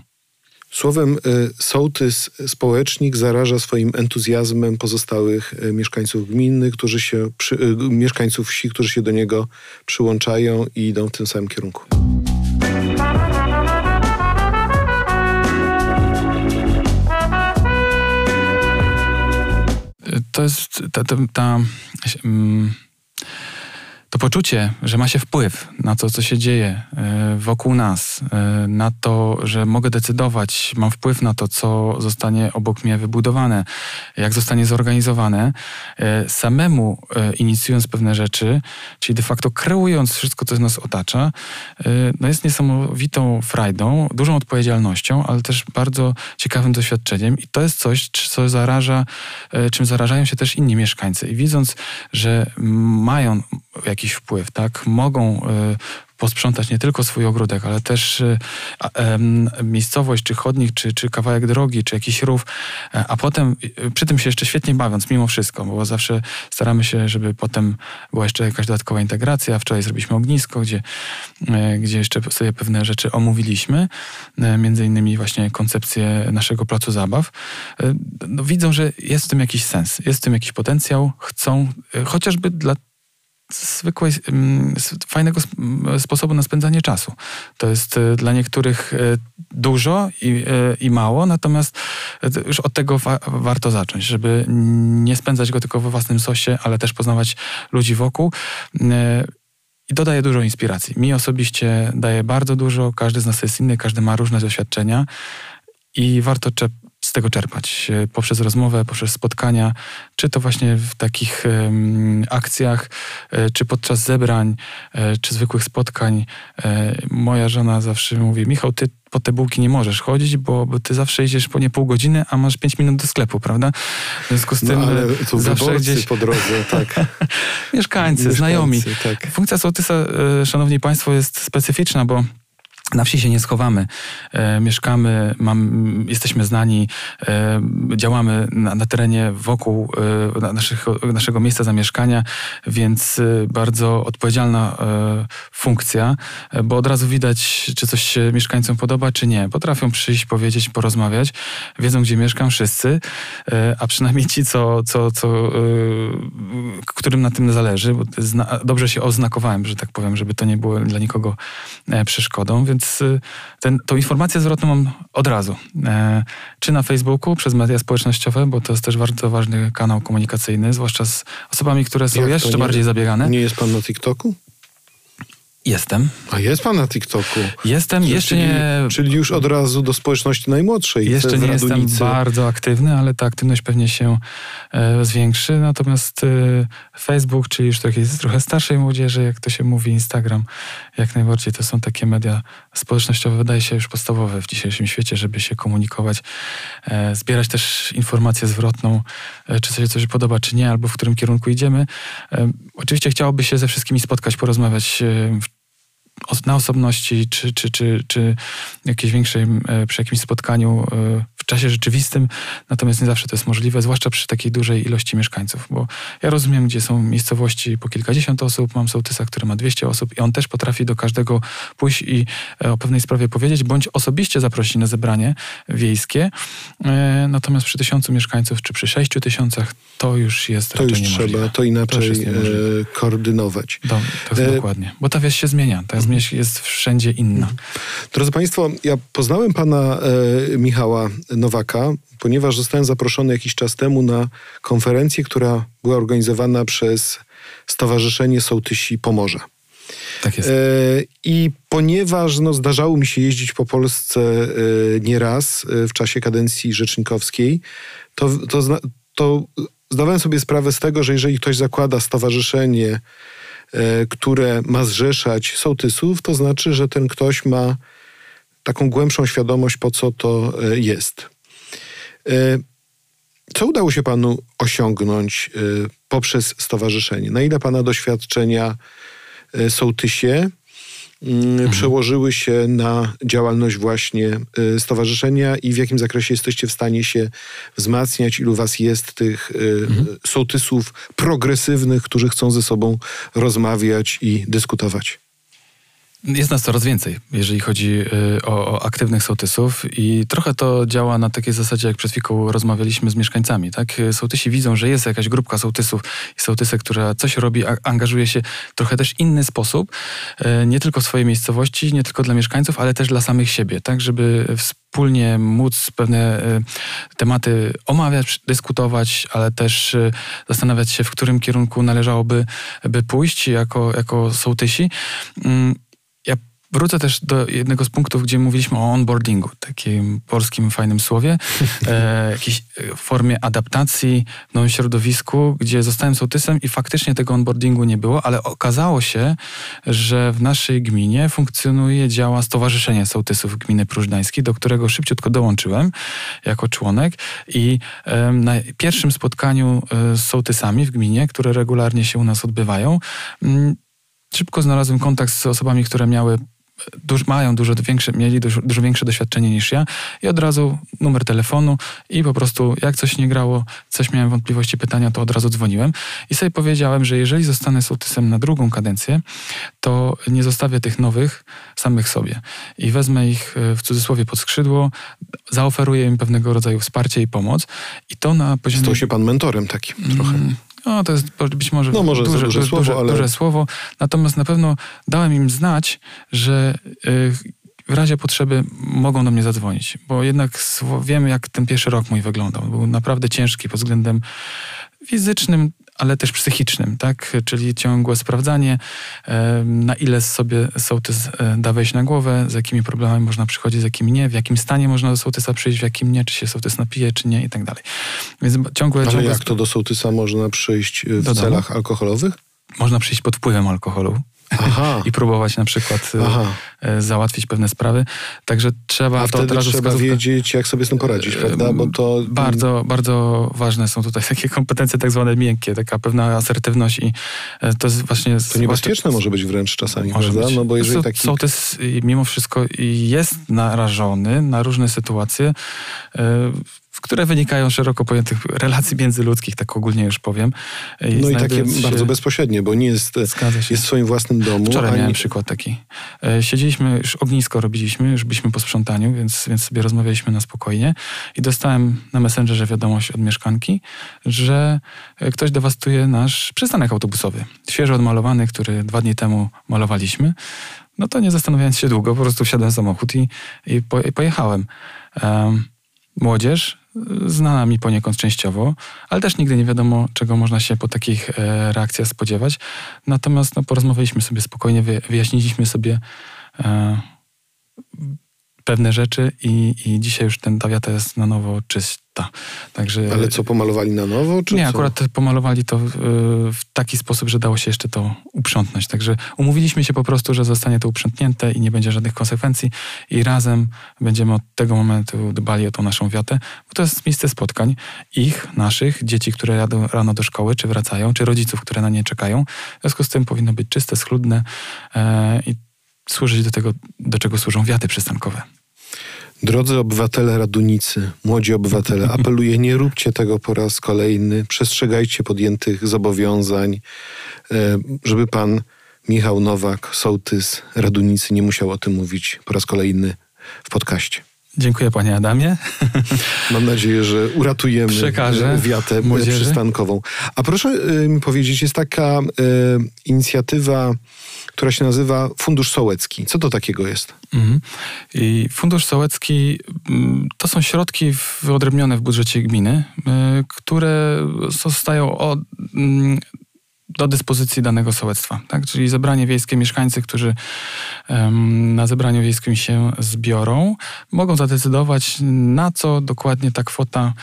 Słowem, y, sołtys, społecznik zaraża swoim entuzjazmem pozostałych y, mieszkańców gminy, którzy się, y, mieszkańców wsi, którzy się do niego przyłączają i idą w tym samym kierunku. To jest ta, ta, ta, mm, to poczucie, że ma się wpływ na to, co się dzieje e, wokół nas, e, na to, że mogę decydować, mam wpływ na to, co zostanie obok mnie wybudowane, jak zostanie zorganizowane, e, samemu inicjując pewne rzeczy, czyli de facto kreując wszystko, co nas otacza, no jest niesamowitą frajdą, dużą odpowiedzialnością, ale też bardzo ciekawym doświadczeniem i to jest coś, co zaraża, czym zarażają się też inni mieszkańcy. I widząc, że mają jakiś wpływ, tak, mogą e, posprzątać nie tylko swój ogródek, ale też em, miejscowość, czy chodnik, czy, czy kawałek drogi, czy jakiś rów, e, a potem e, przy tym się jeszcze świetnie bawiąc, mimo wszystko, bo zawsze staramy się, żeby potem była jeszcze jakaś dodatkowa integracja. Wczoraj zrobiliśmy ognisko, gdzie, e, gdzie jeszcze sobie pewne rzeczy omówiliśmy, e, między innymi właśnie koncepcję naszego placu zabaw. No, widzą, że jest w tym jakiś sens, jest w tym jakiś potencjał, chcą chociażby dla zwykłej, mm, fajnego sp- m, sposobu na spędzanie czasu. To jest e, dla niektórych e, dużo i, e, i mało, natomiast to już od tego wa- warto zacząć, żeby nie spędzać go tylko we własnym sosie, ale też poznawać ludzi wokół. I to daje dużo inspiracji. Mi osobiście daje bardzo dużo, każdy z nas jest inny, każdy ma różne doświadczenia i warto tego czerpać e, poprzez rozmowę, poprzez spotkania, czy to właśnie w takich akcjach, e, czy podczas zebrań, e, czy zwykłych spotkań. Moja żona zawsze mówi, Michał, ty po te bułki nie możesz chodzić, bo, bo ty zawsze idziesz po nie pół godziny, a masz pięć minut do sklepu, prawda? W związku z tym No ale tu zawsze gdzieś po drodze, tak. mieszkańcy, znajomi. tak. Funkcja sołtysa, szanowni państwo, jest specyficzna, bo na wsi się nie schowamy. E, mieszkamy, mam, jesteśmy znani, e, działamy na, na terenie wokół e, na naszych, naszego miejsca zamieszkania, więc e, bardzo odpowiedzialna e, funkcja, e, bo od razu widać, czy coś się mieszkańcom podoba, czy nie. Potrafią przyjść, powiedzieć, porozmawiać, wiedzą, gdzie mieszkam wszyscy, a przynajmniej ci, co, co, co, którym na tym zależy, bo zna, dobrze się oznakowałem, że tak powiem, żeby to nie było dla nikogo przeszkodą, więc e, ten, tą informację zwrotną mam od razu. E, czy na Facebooku, przez media społecznościowe, bo to jest też bardzo ważny kanał komunikacyjny, zwłaszcza z osobami, które są Jak jeszcze bardziej zabiegane. Nie jest pan na TikToku? Jestem. A jest pan na TikToku. Jestem, jeszcze czyli, nie... Czyli już od razu do społeczności najmłodszej. Jeszcze nie jestem bardzo aktywny, ale ta aktywność pewnie się e, zwiększy. Natomiast e, Facebook, czyli już takiej trochę starszej młodzieży, jak to się mówi, Instagram, jak najbardziej to są takie media społecznościowe, wydaje się już podstawowe w dzisiejszym świecie, żeby się komunikować, e, zbierać też informację zwrotną, e, czy coś się coś podoba, czy nie, albo w którym kierunku idziemy. E, oczywiście chciałoby się ze wszystkimi spotkać, porozmawiać e, w na osobności, czy, czy, czy, czy jakiejś większej, e, przy jakimś spotkaniu e, w czasie rzeczywistym, natomiast nie zawsze to jest możliwe, zwłaszcza przy takiej dużej ilości mieszkańców, bo ja rozumiem, gdzie są miejscowości po kilkadziesiąt osób, mam sołtysa, który ma 200 osób i on też potrafi do każdego pójść i e, o pewnej sprawie powiedzieć, bądź osobiście zaprosić na zebranie wiejskie, natomiast przy tysiącu mieszkańców czy przy sześciu tysiącach to już jest to już trzeba to inaczej to koordynować. Do, jest e... dokładnie, bo ta wieś się zmienia, ta jest wszędzie inna. Drodzy Państwo, ja poznałem pana e, Michała Nowaka, ponieważ zostałem zaproszony jakiś czas temu na konferencję, która była organizowana przez Stowarzyszenie Sołtysi Pomorza. Tak jest. E, I ponieważ no, zdarzało mi się jeździć po Polsce e, nieraz e, w czasie kadencji rzecznikowskiej, to, to, to zdawałem sobie sprawę z tego, że jeżeli ktoś zakłada stowarzyszenie, które ma zrzeszać sołtysów, to znaczy, że ten ktoś ma taką głębszą świadomość, po co to e, jest. E, co udało się panu osiągnąć poprzez stowarzyszenie? Na ile pana doświadczenia sołtysie. Przełożyły się na działalność właśnie y, stowarzyszenia i w jakim zakresie jesteście w stanie się wzmacniać, ilu was jest tych y, mhm. sołtysów progresywnych, którzy chcą ze sobą rozmawiać i dyskutować? Jest nas coraz więcej, jeżeli chodzi y, o, o, aktywnych sołtysów i trochę to działa na takiej zasadzie, jak przed chwilą rozmawialiśmy z mieszkańcami. Tak? Sołtysi widzą, że jest jakaś grupka sołtysów i sołtysek, która coś robi, angażuje się trochę też inny sposób, y, nie tylko w swojej miejscowości, nie tylko dla mieszkańców, ale też dla samych siebie, tak, żeby wspólnie móc pewne y, tematy omawiać, dyskutować, ale też zastanawiać się, w którym kierunku należałoby by pójść jako, jako sołtysi. Mm, Wrócę też do jednego z punktów, gdzie mówiliśmy o onboardingu, takim polskim fajnym słowie, e, jakiejś e, formie adaptacji w nowym środowisku, gdzie zostałem sołtysem i faktycznie tego onboardingu nie było, ale okazało się, że w naszej gminie funkcjonuje, działa Stowarzyszenie Sołtysów Gminy Próżdańskiej, do którego szybciutko dołączyłem jako członek i e, na pierwszym spotkaniu e, z sołtysami w gminie, które regularnie się u nas odbywają, m, szybko znalazłem kontakt z osobami, które miały duż, mają dużo większe, mieli dużo, dużo, większe doświadczenie niż ja i od razu numer telefonu i po prostu jak coś nie grało, coś miałem wątpliwości, pytania, to od razu dzwoniłem i sobie powiedziałem, że jeżeli zostanę sołtysem na drugą kadencję, to nie zostawię tych nowych samych sobie i wezmę ich e, w cudzysłowie pod skrzydło, zaoferuję im pewnego rodzaju wsparcie i pomoc i to na poziomie... Stał się pan mentorem takim trochę. Mm, no, to jest być może, no, może duże, duże, słowo, duże, ale... duże słowo. Natomiast na pewno dałem im znać, że y, w razie potrzeby mogą do mnie zadzwonić, bo jednak wiemy, jak ten pierwszy rok mój wyglądał. Był naprawdę ciężki pod względem fizycznym, ale też psychicznym, tak? Czyli ciągłe sprawdzanie, na ile sobie sołtys e, da wejść na głowę, z jakimi problemami można przychodzić, z jakimi nie, w jakim stanie można do sołtysa przyjść, w jakim nie, czy się sołtys napije, czy nie i tak dalej. Więc ciągłe... Ale ciągłe jak to do sołtysa można przyjść w celach alkoholowych? Można przyjść pod wpływem alkoholu. Aha. i próbować na przykład y, Aha. E, załatwić pewne sprawy. Także trzeba A to razu trzeba wiedzieć, jak sobie z tym poradzić, prawda? Bo to... Bardzo, bardzo ważne są tutaj takie kompetencje tak zwane miękkie, taka pewna asertywność i to jest właśnie... To niebezpieczne może być wręcz czasami, może prawda? Być. No bo jeżeli taki... Sołtys mimo wszystko jest narażony na różne sytuacje, e, które wynikają szeroko pojętych relacji międzyludzkich, tak ogólnie już powiem. I no i takie się... bardzo bezpośrednie, bo nie jest, jest w swoim własnym domu. Wczoraj ani... miałem przykład taki. E, siedzieliśmy, już ognisko robiliśmy, już byliśmy po sprzątaniu, więc, więc sobie rozmawialiśmy na spokojnie i dostałem na Messengerze wiadomość od mieszkanki, że e, ktoś dewastuje nasz przystanek autobusowy. Świeżo odmalowany, który dwa dni temu malowaliśmy. No to nie zastanawiając się długo, po prostu wsiadłem w samochód i, i, po, i pojechałem. Um, młodzież znana mi poniekąd częściowo, ale też nigdy nie wiadomo, czego można się po takich e, reakcjach spodziewać. Natomiast no, porozmawialiśmy sobie spokojnie, wyjaśniliśmy sobie e, pewne rzeczy i, i dzisiaj już ten, ta wiata jest na nowo czysta. Także, Ale co, pomalowali na nowo? Czy nie, co? akurat pomalowali to w, w, taki sposób, że dało się jeszcze to uprzątnąć. Także umówiliśmy się po prostu, że zostanie to uprzątnięte i nie będzie żadnych konsekwencji i razem będziemy od tego momentu dbali o tą naszą wiatę, bo to jest miejsce spotkań ich, naszych, dzieci, które jadą rano do szkoły, czy wracają, czy rodziców, które na nie czekają. W związku z tym powinno być czyste, schludne e, i służyć do tego, do czego służą wiaty przystankowe. Drodzy obywatele Radunicy, młodzi obywatele, apeluję, nie róbcie tego po raz kolejny. Przestrzegajcie podjętych zobowiązań, e, żeby pan Michał Nowak, sołtys Radunicy, nie musiał o tym mówić po raz kolejny w podcaście. Dziękuję panie Adamie. Mam nadzieję, że uratujemy Przekażę wiatę młodzieży. przystankową. A proszę y, mi powiedzieć, jest taka y, inicjatywa, która się nazywa Fundusz Sołecki. Co to takiego jest? Mhm. I Fundusz Sołecki mm, to są środki wyodrębnione w budżecie gminy, y, które zostają od, mm, do dyspozycji danego sołectwa. Tak? Czyli zebranie wiejskie, mieszkańcy, którzy na zebraniu wiejskim się zbiorą, mogą zadecydować, na co dokładnie ta kwota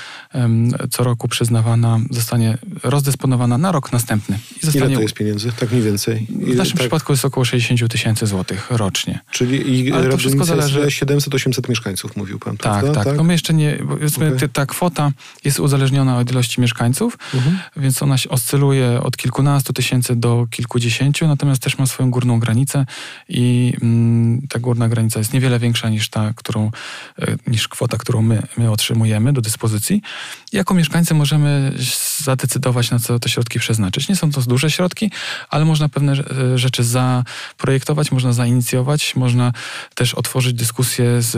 co roku przyznawana zostanie rozdysponowana na rok następny. I Ile zostanie, to jest pieniędzy? Tak mniej więcej. w Ile, naszym tak, przypadku jest około 60 tysięcy złotych rocznie. Czyli i Ale to wszystko zależy- jest 700-800 mieszkańców, mówił pan, Tak, prawda? tak. No my jeszcze nie, ty- ta kwota jest uzależniona od ilości mieszkańców, Mhm. więc ona oscyluje od kilkunastu tysięcy do kilkudziesięciu, natomiast też ma swoją górną granicę i mm, ta górna granica jest niewiele większa niż ta, którą, e, niż kwota, którą my, my otrzymujemy do dyspozycji. Jako mieszkańcy możemy zadecydować, na co te środki przeznaczyć. Nie są to duże środki, ale można pewne e, rzeczy zaprojektować, można zainicjować, można też otworzyć dyskusję z,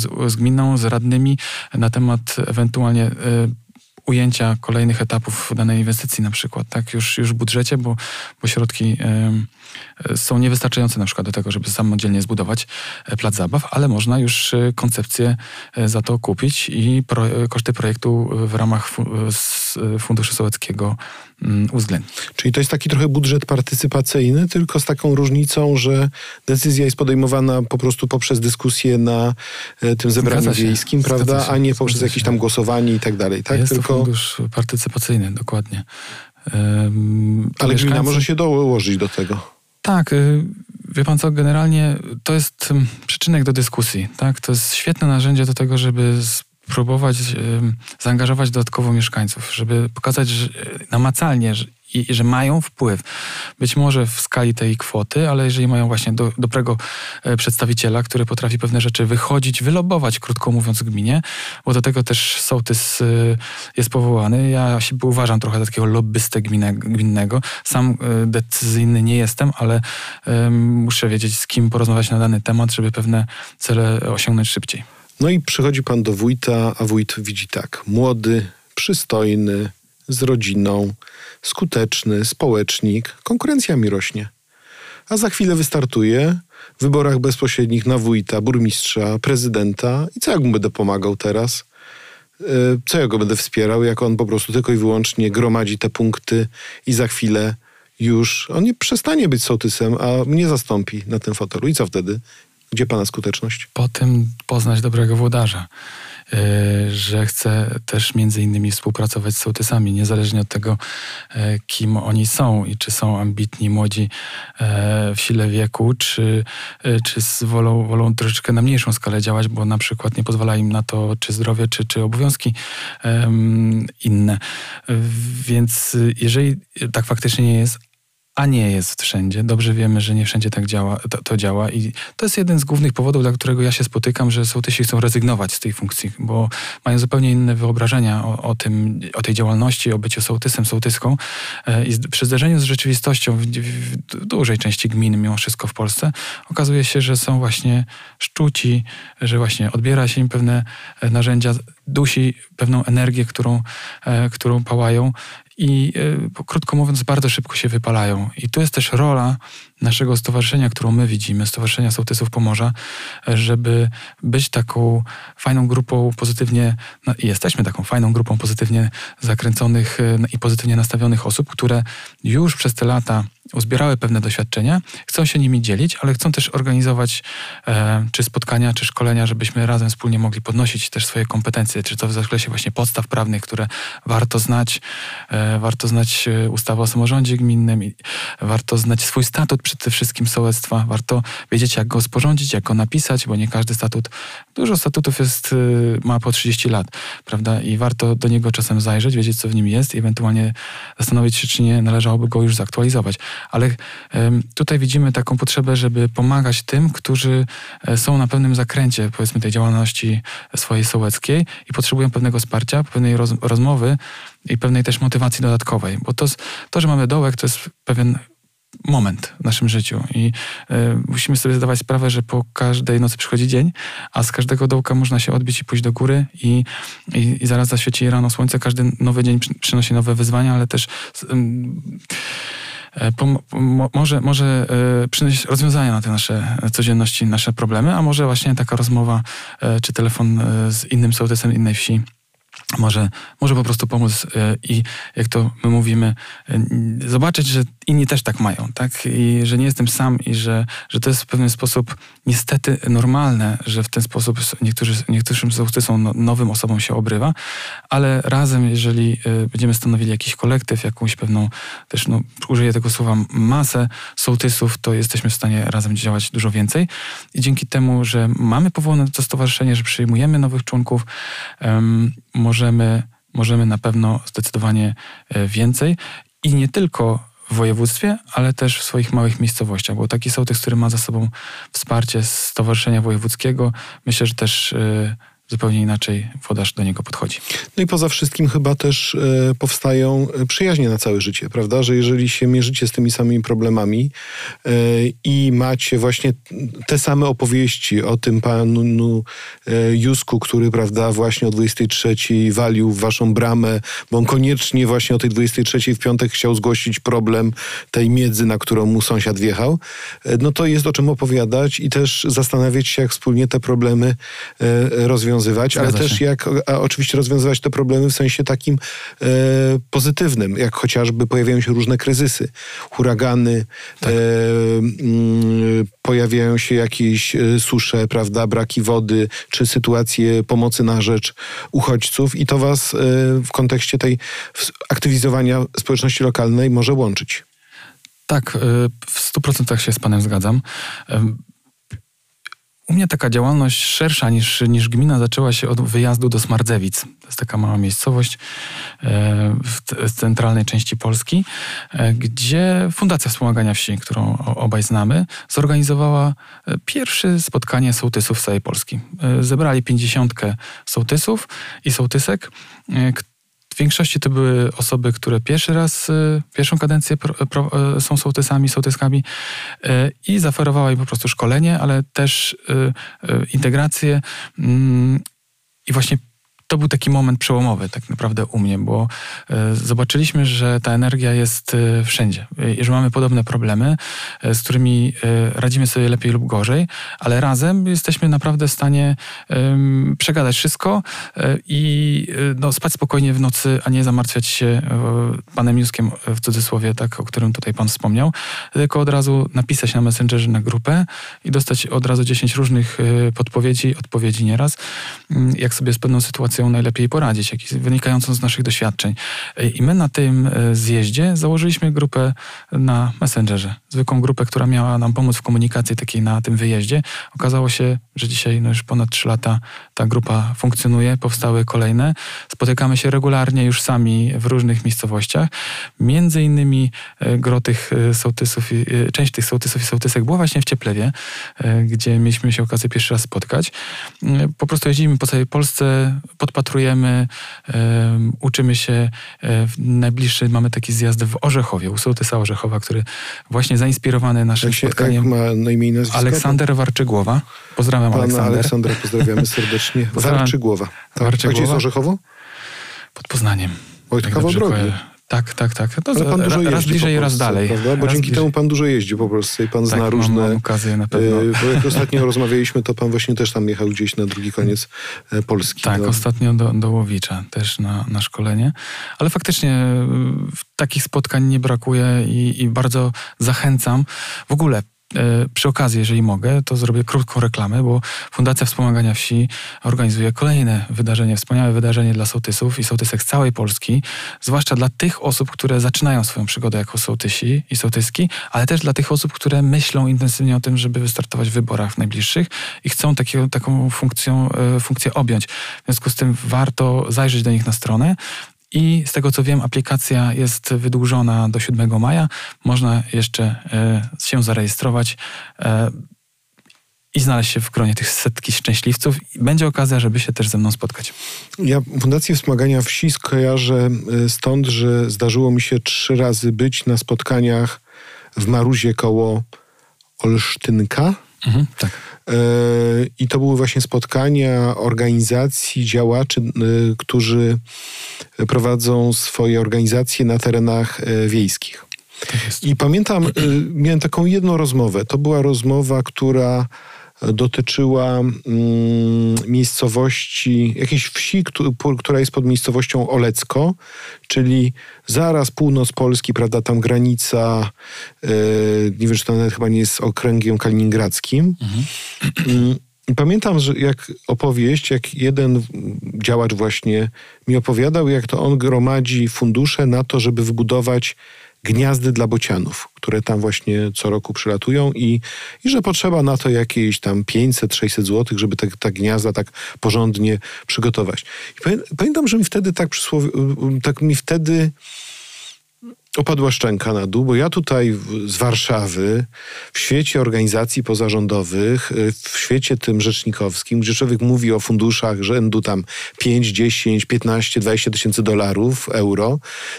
z, z gminą, z radnymi na temat ewentualnie e, ujęcia kolejnych etapów danej inwestycji na przykład, tak, już, już w budżecie, bo, bo środki są niewystarczające na przykład do tego, żeby samodzielnie zbudować e, plac zabaw, ale można już e, koncepcję e, za to kupić i pro, koszty projektu w ramach Funduszu Sołeckiego uwzględnić. Czyli to jest taki trochę budżet partycypacyjny, tylko z taką różnicą, że decyzja jest podejmowana po prostu poprzez dyskusję na e, tym zebraniu wiejskim, prawda? się. A nie poprzez jakieś tam głosowanie i tak dalej, tak? Jest tylko, to fundusz partycypacyjny, dokładnie. Ale gmina mieszkańcy- może się dołożyć do tego. Tak, y, wie pan co, generalnie to jest ym, przyczynek do dyskusji, tak? To jest świetne narzędzie do tego, żeby ym, zaangażować dodatkowo mieszkańców, żeby pokazać że, y, namacalnie, że, i, że mają wpływ. Być może w skali tej kwoty, ale jeżeli mają właśnie do, dobrego e, przedstawiciela, który potrafi pewne rzeczy wychodzić, wylobować, krótko mówiąc, gminie, bo do tego też sołtys y, jest powołany. Ja się uważam trochę za takiego lobbystę gminne, gminnego. Sam decyzyjny nie jestem, ale muszę wiedzieć, z kim porozmawiać na dany temat, żeby pewne cele osiągnąć szybciej. No i przychodzi pan do wójta, a wójt widzi tak. Młody, przystojny, z rodziną, skuteczny, społecznik. Konkurencja mi rośnie. A za chwilę wystartuje w wyborach bezpośrednich na wójta, burmistrza, prezydenta. I co jak mu będę pomagał teraz? E, Co ja go będę wspierał, jak on po prostu tylko i wyłącznie gromadzi te punkty i za chwilę już on nie przestanie być sołtysem, a mnie zastąpi na tym fotelu. I co wtedy? Gdzie pana skuteczność? Potem poznać dobrego włodarza, y, że chce też między innymi współpracować z sołtysami, niezależnie od tego, e, kim oni są i czy są ambitni, młodzi e, w sile wieku, czy, czy wolą, wolą troszeczkę na mniejszą skalę działać, bo na przykład nie pozwala im na to, czy zdrowie, czy, czy obowiązki inne. Więc y, jeżeli tak faktycznie nie jest, a nie jest wszędzie. Dobrze wiemy, że nie wszędzie tak działa, to, to działa i to jest jeden z głównych powodów, dla którego ja się spotykam, że sołtysi chcą rezygnować z tej funkcji, bo mają zupełnie inne wyobrażenia o, o tym, o tej działalności, o byciu sołtysem, sołtyską E, i przy zderzeniu z rzeczywistością w, w, w dużej części gmin, mimo wszystko w Polsce, okazuje się, że są właśnie szczuci, że właśnie odbiera się im pewne e, narzędzia, dusi pewną energię, którą, e, którą pałają i e, krótko mówiąc, bardzo szybko się wypalają. I tu jest też rola naszego stowarzyszenia, którą my widzimy, Stowarzyszenia Sołtysów Pomorza, żeby być taką fajną grupą pozytywnie, no, i jesteśmy taką fajną grupą pozytywnie zakręconych i pozytywnie nastawionych osób, które już przez te lata uzbierały pewne doświadczenia, chcą się nimi dzielić, ale chcą też organizować e, czy spotkania, czy szkolenia, żebyśmy razem wspólnie mogli podnosić też swoje kompetencje, czy to w zakresie właśnie podstaw prawnych, które warto znać, e, warto znać e, ustawę o samorządzie gminnym, warto znać swój statut przede wszystkim sołectwa, warto wiedzieć, jak go sporządzić, jak go napisać, bo nie każdy statut, dużo statutów jest, y, ma po 30 lat, prawda, i warto do niego czasem zajrzeć, wiedzieć, co w nim jest i ewentualnie zastanowić się, czy nie należałoby go już zaktualizować. ale tutaj widzimy taką potrzebę, żeby pomagać tym, którzy e, są na pewnym zakręcie, powiedzmy, tej działalności swojej sołeckiej i potrzebują pewnego wsparcia, pewnej roz, rozmowy i pewnej też motywacji dodatkowej, bo to, to, że mamy dołek, to jest pewien moment w naszym życiu i y, musimy sobie zdawać sprawę, że po każdej nocy przychodzi dzień, a z każdego dołka można się odbić i pójść do góry i, i, i zaraz zaświeci rano słońce. Każdy nowy dzień przy, przynosi nowe wyzwania, ale też y, może, może y, przynosić rozwiązania na te nasze codzienności, nasze problemy, a może właśnie taka rozmowa czy telefon z innym sołtysem innej wsi może, może po prostu pomóc e, i jak to my mówimy, e, zobaczyć, że inni też tak mają, tak? I że nie jestem sam i że, że to jest w pewien sposób niestety normalne, że w ten sposób niektórzy, niektórym sołtysom, no, nowym osobom się obrywa, ale razem, jeżeli e, będziemy stanowili jakiś kolektyw, jakąś pewną, też no, użyję tego słowa, masę sołtysów, to jesteśmy w stanie razem działać dużo więcej. I dzięki temu, że mamy powołane to stowarzyszenie, że przyjmujemy nowych członków, um, możemy, możemy na pewno zdecydowanie e, więcej. I nie tylko w województwie, ale też w swoich małych miejscowościach, bo taki sołtys, który ma za sobą wsparcie Stowarzyszenia Wojewódzkiego, myślę, że też e, zupełnie inaczej włodarz do niego podchodzi. No i poza wszystkim chyba też e, powstają e, przyjaźnie na całe życie, prawda? Że jeżeli się mierzycie z tymi samymi problemami e, i macie właśnie te same opowieści o tym panu Jusku, który, prawda, właśnie o 23 walił w waszą bramę, bo on koniecznie właśnie o tej 23 w piątek chciał zgłosić problem tej miedzy, na którą mu sąsiad wjechał, no to jest o czym opowiadać i też zastanawiać się, jak wspólnie te problemy rozwiązać rozwiązywać, ale też jak a, oczywiście rozwiązywać te problemy w sensie takim e, pozytywnym, jak chociażby pojawiają się różne kryzysy, huragany, tak. e, m, mm, pojawiają się jakieś e, susze, prawda, braki wody, czy sytuacje pomocy na rzecz uchodźców i to was e, w kontekście tej aktywizowania społeczności lokalnej może łączyć. Tak, e, w stu procentach się z Panem zgadzam. U mnie taka działalność szersza niż, niż gmina zaczęła się od wyjazdu do Smardzewic. To jest taka mała miejscowość e, w centralnej części Polski, e, gdzie Fundacja Wspomagania Wsi, którą obaj znamy, zorganizowała e, pierwsze spotkanie sołtysów z całej Polski. Zebrali pięćdziesiątkę sołtysów i sołtysek, w większości to były osoby, które pierwszy raz, y, pierwszą kadencję pro, pro, y, są sołtysami, sołtyskami y, i zaoferowała im po prostu szkolenie, ale też integrację mm, i właśnie to był taki moment przełomowy tak naprawdę u mnie, bo e, zobaczyliśmy, że ta energia jest e, wszędzie i że mamy podobne problemy, e, z którymi radzimy sobie lepiej lub gorzej, ale razem jesteśmy naprawdę w stanie przegadać wszystko i no, spać spokojnie w nocy, a nie zamartwiać się panem Juskiem w cudzysłowie, tak, o którym tutaj pan wspomniał, tylko od razu napisać na Messengerze na grupę i dostać od razu 10 różnych podpowiedzi, odpowiedzi nieraz, jak sobie z pewną sytuacją sytuacją najlepiej poradzić, jak wynikającą z naszych doświadczeń. I my na tym e, zjeździe założyliśmy grupę na Messengerze. Zwykłą grupę, która miała nam pomóc w komunikacji takiej na tym wyjeździe. Okazało się, że dzisiaj no już ponad 3 lata ta grupa funkcjonuje, powstały kolejne. Spotykamy się regularnie już sami w różnych miejscowościach. Między innymi e, gro tych e, sołtysów, część tych sołtysów i sołtysek była właśnie w Cieplewie, gdzie mieliśmy się okazję pierwszy raz spotkać. Po prostu jeździmy po całej Polsce, podpatrujemy, uczymy się. E, najbliższy mamy taki zjazd w Orzechowie, u sołtysa Orzechowa, który właśnie zainspirowany naszym jak się, spotkaniem. Jak ma na imię i nazwisko? Aleksander Warczygłowa. Pozdrawiam Pana Aleksander. Aleksandra pozdrawiamy serdecznie. Warczygłowa. Tak. Warczygłowa. A gdzie jest Orzechowo? Pod Poznaniem. Oj, to kawał drogi. Tak, tak, tak. To Ale pan dużo raz bliżej, raz dalej. Prawda? Bo raz dzięki temu pan dużo jeździ po prostu i pan tak, zna różne... Mam okazję na pewno. Bo jak ostatnio rozmawialiśmy, to pan właśnie też tam jechał gdzieś na drugi koniec e, Polski. Tak, no. ostatnio do, do Łowicza też na, na szkolenie. Ale faktycznie e, takich spotkań nie brakuje i, i bardzo zachęcam. W ogóle E, przy okazji, jeżeli mogę, to zrobię krótką reklamę, bo Fundacja Wspomagania Wsi organizuje kolejne wydarzenie, wspaniałe wydarzenie dla sołtysów i sołtysek z całej Polski, zwłaszcza dla tych osób, które zaczynają swoją przygodę jako sołtysi i sołtyski, ale też dla tych osób, które myślą intensywnie o tym, żeby wystartować w wyborach najbliższych i chcą takiego, taką funkcją, e, funkcję objąć. W związku z tym warto zajrzeć do nich na stronę I z tego co wiem, aplikacja jest wydłużona do 7 maja. Można jeszcze e, się zarejestrować e, i znaleźć się w gronie tych setki szczęśliwców. Będzie okazja, żeby się też ze mną spotkać. Ja Fundację Wspomagania Wsi skojarzę e, stąd, że zdarzyło mi się trzy razy być na spotkaniach w Maruzie koło Olsztynka. Mhm, tak. I to były właśnie spotkania organizacji, działaczy, którzy prowadzą swoje organizacje na terenach wiejskich. Tak I pamiętam, miałem taką jedną rozmowę. To była rozmowa, która dotyczyła mm, miejscowości, jakiejś wsi, która jest pod miejscowością Olecko, czyli zaraz północ Polski, prawda, tam granica, yy, nie wiem, czy to nawet chyba nie jest okręgiem kaliningradzkim. Mhm. Mm, pamiętam, że jak opowieść, jak jeden działacz właśnie mi opowiadał, jak to on gromadzi fundusze na to, żeby wybudować gniazdy dla bocianów, które tam właśnie co roku przylatują i, i że potrzeba na to jakieś tam 500-600 złotych, żeby te, te gniazda tak porządnie przygotować. I pamiętam, że mi wtedy tak przysłowie, tak mi wtedy opadła szczęka na dół, bo ja tutaj z Warszawy, w świecie organizacji pozarządowych, y, w świecie tym rzecznikowskim, gdzie człowiek mówi o funduszach rzędu tam 5, 10, 15, 20 tysięcy dolarów, euro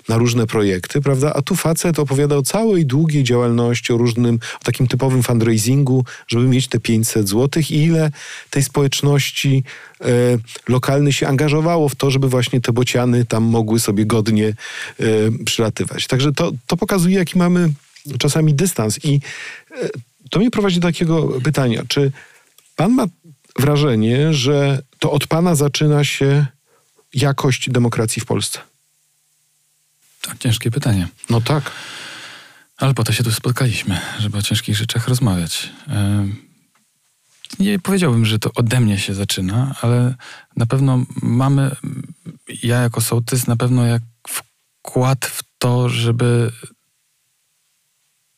na różne projekty, prawda? A tu facet opowiada o całej długiej działalności, o różnym, o takim typowym fundraisingu, żeby mieć te 500 złotych i ile tej społeczności e, lokalnej się angażowało w to, żeby właśnie te bociany tam mogły sobie godnie e, przylatywać. Także to, to pokazuje, jaki mamy czasami dystans. I e, to mnie prowadzi do takiego pytania. Czy pan ma wrażenie, że to od pana zaczyna się jakość demokracji w Polsce? To ciężkie pytanie. No tak. Ale po to się tu spotkaliśmy, żeby o ciężkich rzeczach rozmawiać. Nie powiedziałbym, że to ode mnie się zaczyna, ale na pewno mamy, ja jako sołtys, na pewno jak wkład w to, żeby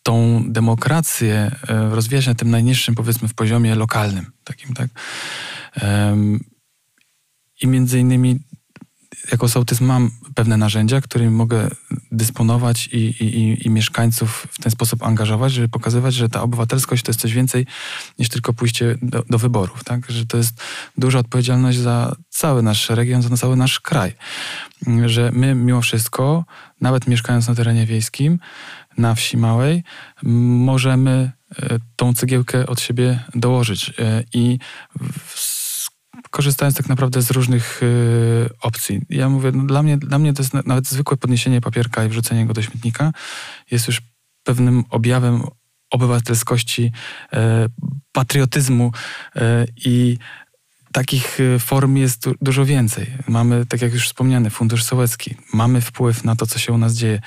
tą demokrację e, rozwijać na tym najniższym, powiedzmy, w poziomie lokalnym, takim, tak? I między innymi jako sołtys mam pewne narzędzia, którymi mogę dysponować i, i, i, mieszkańców w ten sposób angażować, żeby pokazywać, że ta obywatelskość to jest coś więcej niż tylko pójście do, do wyborów, tak? Że to jest duża odpowiedzialność za cały nasz region, za cały nasz kraj. Że my mimo wszystko, nawet mieszkając na terenie wiejskim, na wsi małej, możemy e, tą cegiełkę od siebie dołożyć. E, I w korzystając tak naprawdę z różnych y, opcji. Ja mówię, no dla, mnie, dla mnie to jest nawet zwykłe podniesienie papierka i wrzucenie go do śmietnika jest już pewnym objawem obywatelskości, y, patriotyzmu y, i takich y, form jest dużo więcej. Mamy, tak jak już wspomniany, Fundusz Sołecki. Mamy wpływ na to, co się u nas dzieje.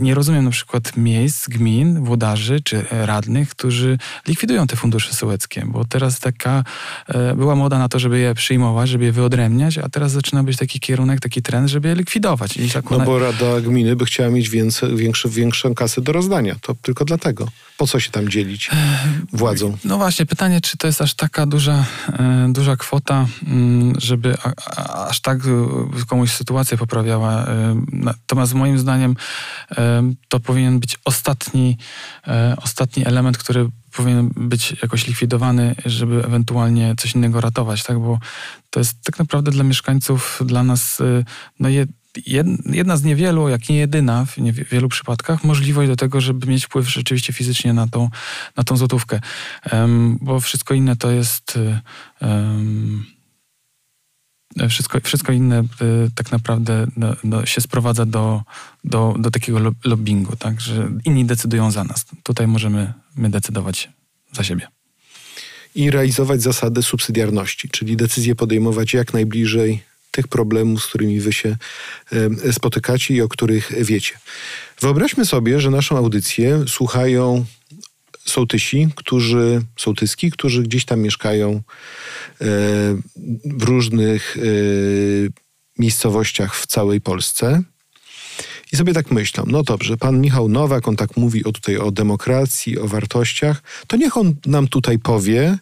Nie rozumiem na przykład miejsc, gmin, włodarzy czy radnych, którzy likwidują te fundusze sołeckie, bo teraz taka e, była moda na to, żeby je przyjmować, żeby je wyodrębniać, a teraz zaczyna być taki kierunek, taki trend, żeby je likwidować. I tak no bo Rada Gminy by chciała mieć więcej, większy, większą kasę do rozdania. To tylko dlatego. Po co się tam dzielić władzą? No właśnie, pytanie, czy to jest aż taka duża, e, duża kwota, mm, żeby aż tak e, komuś sytuację poprawiała. E, natomiast moim zdaniem to powinien być ostatni, ostatni element, który powinien być jakoś likwidowany, żeby ewentualnie coś innego ratować, tak? Bo to jest tak naprawdę dla mieszkańców, dla nas no, jedna z niewielu, jak nie jedyna w wielu przypadkach, możliwość do tego, żeby mieć wpływ rzeczywiście fizycznie na tą, na tą złotówkę. Bo wszystko inne to jest. Um, wszystko, wszystko inne y, tak naprawdę no, no, się sprowadza do, do, do takiego lobbingu, tak? że inni decydują za nas. Tutaj możemy my decydować za siebie. I realizować zasady subsydiarności, czyli decyzje podejmować jak najbliżej tych problemów, z którymi wy się spotykacie i o których wiecie. Wyobraźmy sobie, że naszą audycję słuchają sołtysi, którzy, sołtyski, którzy gdzieś tam mieszkają e, w różnych e, miejscowościach w całej Polsce. I sobie tak myślą, no dobrze, pan Michał Nowak, on tak mówi o tutaj o demokracji, o wartościach, to niech on nam tutaj powie,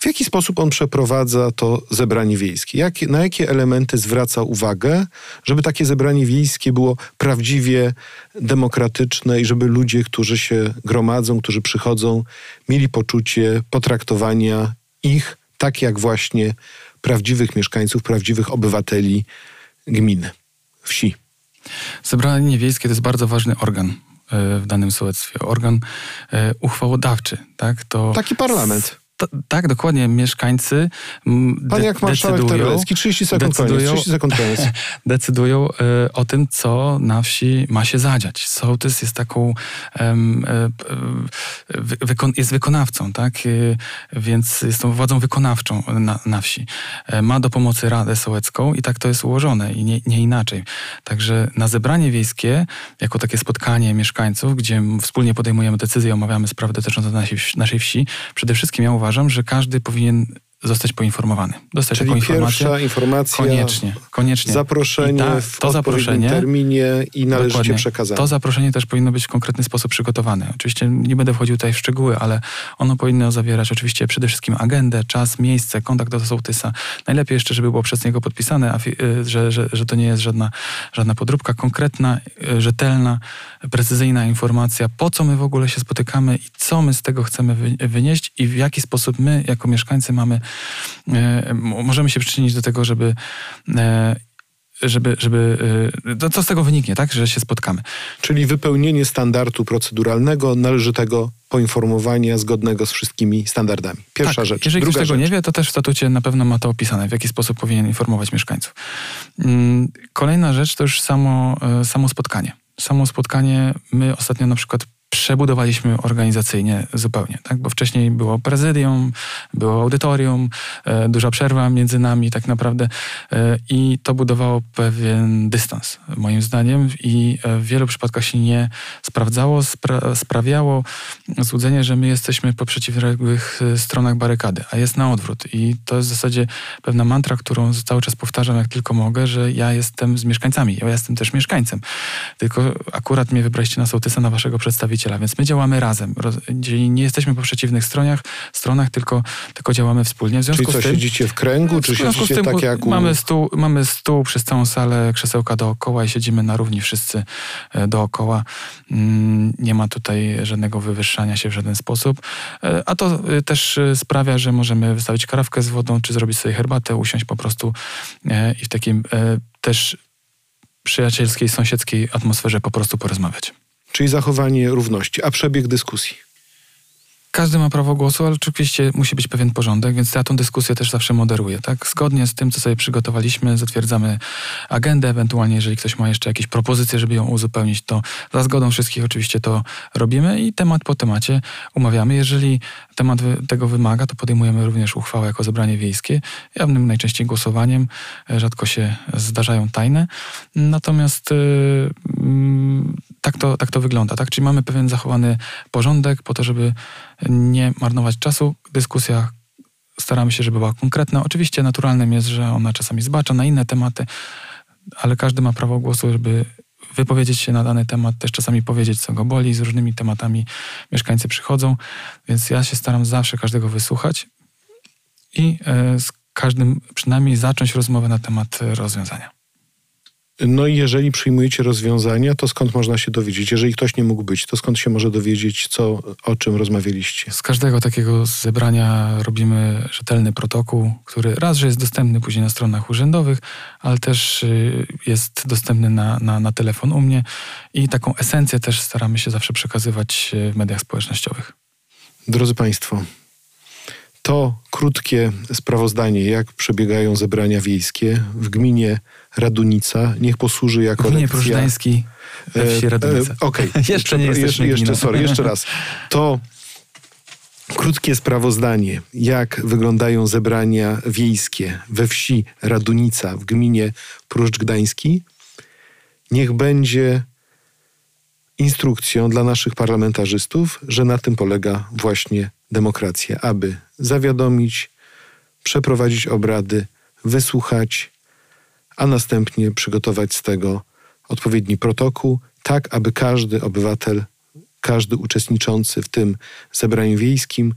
W jaki sposób on przeprowadza to zebranie wiejskie? Jak, na jakie elementy zwraca uwagę, żeby takie zebranie wiejskie było prawdziwie demokratyczne i żeby ludzie, którzy się gromadzą, którzy przychodzą, mieli poczucie potraktowania ich tak jak właśnie prawdziwych mieszkańców, prawdziwych obywateli gminy, wsi. Zebranie wiejskie to jest bardzo ważny organ e, w danym sołectwie. Organ e, uchwałodawczy. Tak? To Taki parlament. Tak, dokładnie. Mieszkańcy Pan jak marszałek Terlecki, 30 sekund decydują, koniec, 30 sekund koniec. decydują y, o tym, co na wsi ma się zadziać. Sołtys jest taką, y, y, wykon, jest wykonawcą, tak? więc jest tą władzą wykonawczą na, na wsi. E, ma do pomocy Radę Sołecką i tak to jest ułożone i nie, nie inaczej. Także na zebranie wiejskie, jako takie spotkanie mieszkańców, gdzie wspólnie podejmujemy decyzje, omawiamy sprawy dotyczące naszej, naszej wsi, przede wszystkim ja uważam, uważam, że każdy powinien zostać poinformowany. Dostać Czyli taką informację. pierwsza informacja, koniecznie, koniecznie. zaproszenie ta, w to zaproszenie, terminie i należycie przekazane. To zaproszenie też powinno być w konkretny sposób przygotowane. Oczywiście nie będę wchodził tutaj w szczegóły, ale ono powinno zawierać oczywiście przede wszystkim agendę, czas, miejsce, kontakt do sołtysa. Najlepiej jeszcze, żeby było przez niego podpisane, a, y, że, że, że to nie jest żadna, żadna podróbka. Konkretna, y, rzetelna, precyzyjna informacja, po co my w ogóle się spotykamy i co my z tego chcemy wynieść i w jaki sposób my jako mieszkańcy mamy możemy się przyczynić do tego, żeby e, żeby, żeby to co z tego wyniknie, tak, że się spotkamy. Czyli wypełnienie standardu proceduralnego, należytego poinformowania zgodnego z wszystkimi standardami. Pierwsza tak, rzecz. Jeżeli Druga ktoś tego rzecz. nie wie, to też w statucie na pewno ma to opisane, w jaki sposób powinien informować mieszkańców. Mm, kolejna rzecz to już samo, e, samo spotkanie. Samo spotkanie, my ostatnio na przykład przebudowaliśmy organizacyjnie zupełnie, tak? bo wcześniej było prezydium, było audytorium, e, duża przerwa między nami tak naprawdę e, i to budowało pewien dystans moim zdaniem i e, w wielu przypadkach się nie sprawdzało, spra sprawiało złudzenie, że my jesteśmy po przeciwległych e, stronach barykady, a jest na odwrót i to jest w zasadzie pewna mantra, którą cały czas powtarzam jak tylko mogę, że ja jestem z mieszkańcami, ja jestem też mieszkańcem, tylko akurat mnie wybraliście na sołtysa, na waszego przedstawiciela przedstawiciela, więc my działamy razem. Nie jesteśmy po przeciwnych stronach, stronach tylko, tylko działamy wspólnie. W związku Czyli co, z tym, siedzicie w kręgu, czy siedzicie tym, tak jak u... Mamy stół, mamy stół przez całą salę, krzesełka dookoła i siedzimy na równi wszyscy e, dookoła. Mm, nie ma tutaj żadnego wywyższania się w żaden sposób. E, a to e, też sprawia, że możemy wystawić karawkę z wodą, czy zrobić sobie herbatę, usiąść po prostu i w takim też przyjacielskiej, sąsiedzkiej atmosferze po prostu porozmawiać czyli zachowanie równości, a przebieg dyskusji. Każdy ma prawo głosu, ale oczywiście musi być pewien porządek, więc ja tą dyskusję też zawsze moderuję. Tak? Zgodnie z tym, co sobie przygotowaliśmy, zatwierdzamy agendę, ewentualnie jeżeli ktoś ma jeszcze jakieś propozycje, żeby ją uzupełnić, to za zgodą wszystkich oczywiście to robimy i temat po temacie umawiamy. Jeżeli temat tego wymaga, to podejmujemy również uchwałę jako zebranie wiejskie, jawnym najczęściej głosowaniem, rzadko się zdarzają tajne. Natomiast yy, tak, to, tak to wygląda. Tak? Czyli mamy pewien zachowany porządek po to, żeby nie marnować czasu. Dyskusja staramy się, żeby była konkretna. Oczywiście naturalnym jest, że ona czasami zbacza na inne tematy, ale każdy ma prawo głosu, żeby wypowiedzieć się na dany temat, też czasami powiedzieć, co go boli. Z różnymi tematami mieszkańcy przychodzą, więc ja się staram zawsze każdego wysłuchać i e, z każdym przynajmniej zacząć rozmowę na temat rozwiązania. No i jeżeli przyjmujecie rozwiązania, to skąd można się dowiedzieć? Jeżeli ktoś nie mógł być, to skąd się może dowiedzieć, co, o czym rozmawialiście? Z każdego takiego zebrania robimy rzetelny protokół, który raz, że jest dostępny później na stronach urzędowych, ale też y, jest dostępny na, na, na telefon u mnie i taką esencję też staramy się zawsze przekazywać w mediach społecznościowych. Drodzy Państwo, to krótkie sprawozdanie, jak przebiegają zebrania wiejskie w gminie Radunica. Niech posłuży jako gminie lekcja. Prusztańskiej we wsi e, Radunica. E, Okej. Okay. jeszcze nie jeszcze, jeszcze, sorry, jeszcze raz. To krótkie sprawozdanie, jak wyglądają zebrania wiejskie we wsi Radunica w gminie Pruszcz Gdański, niech będzie instrukcją dla naszych parlamentarzystów, że na tym polega właśnie demokracja, aby zawiadomić, przeprowadzić obrady, wysłuchać, a następnie przygotować z tego odpowiedni protokół, tak aby każdy obywatel, każdy uczestniczący w tym zebraniu wiejskim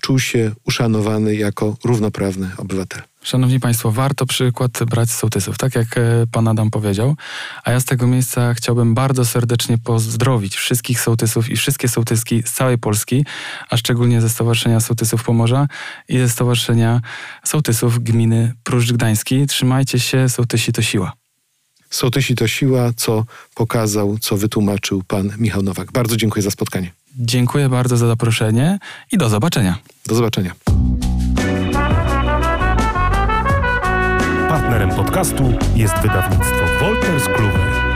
czuł się uszanowany jako równoprawny obywatel. Szanowni Państwo, warto przykład brać z sołtysów, tak jak e, Pan Adam powiedział. A ja z tego miejsca chciałbym bardzo serdecznie pozdrowić wszystkich sołtysów i wszystkie sołtyski z całej Polski, a szczególnie ze Stowarzyszenia Sołtysów Pomorza i ze Stowarzyszenia Sołtysów Gminy Pruszcz Gdański. Trzymajcie się, sołtysi to siła. Sołtysi to siła, co pokazał, co wytłumaczył pan Michał Nowak. Bardzo dziękuję za spotkanie. Dziękuję bardzo za zaproszenie i do zobaczenia. Do zobaczenia. Partnerem podcastu jest wydawnictwo Wolters Kluwer.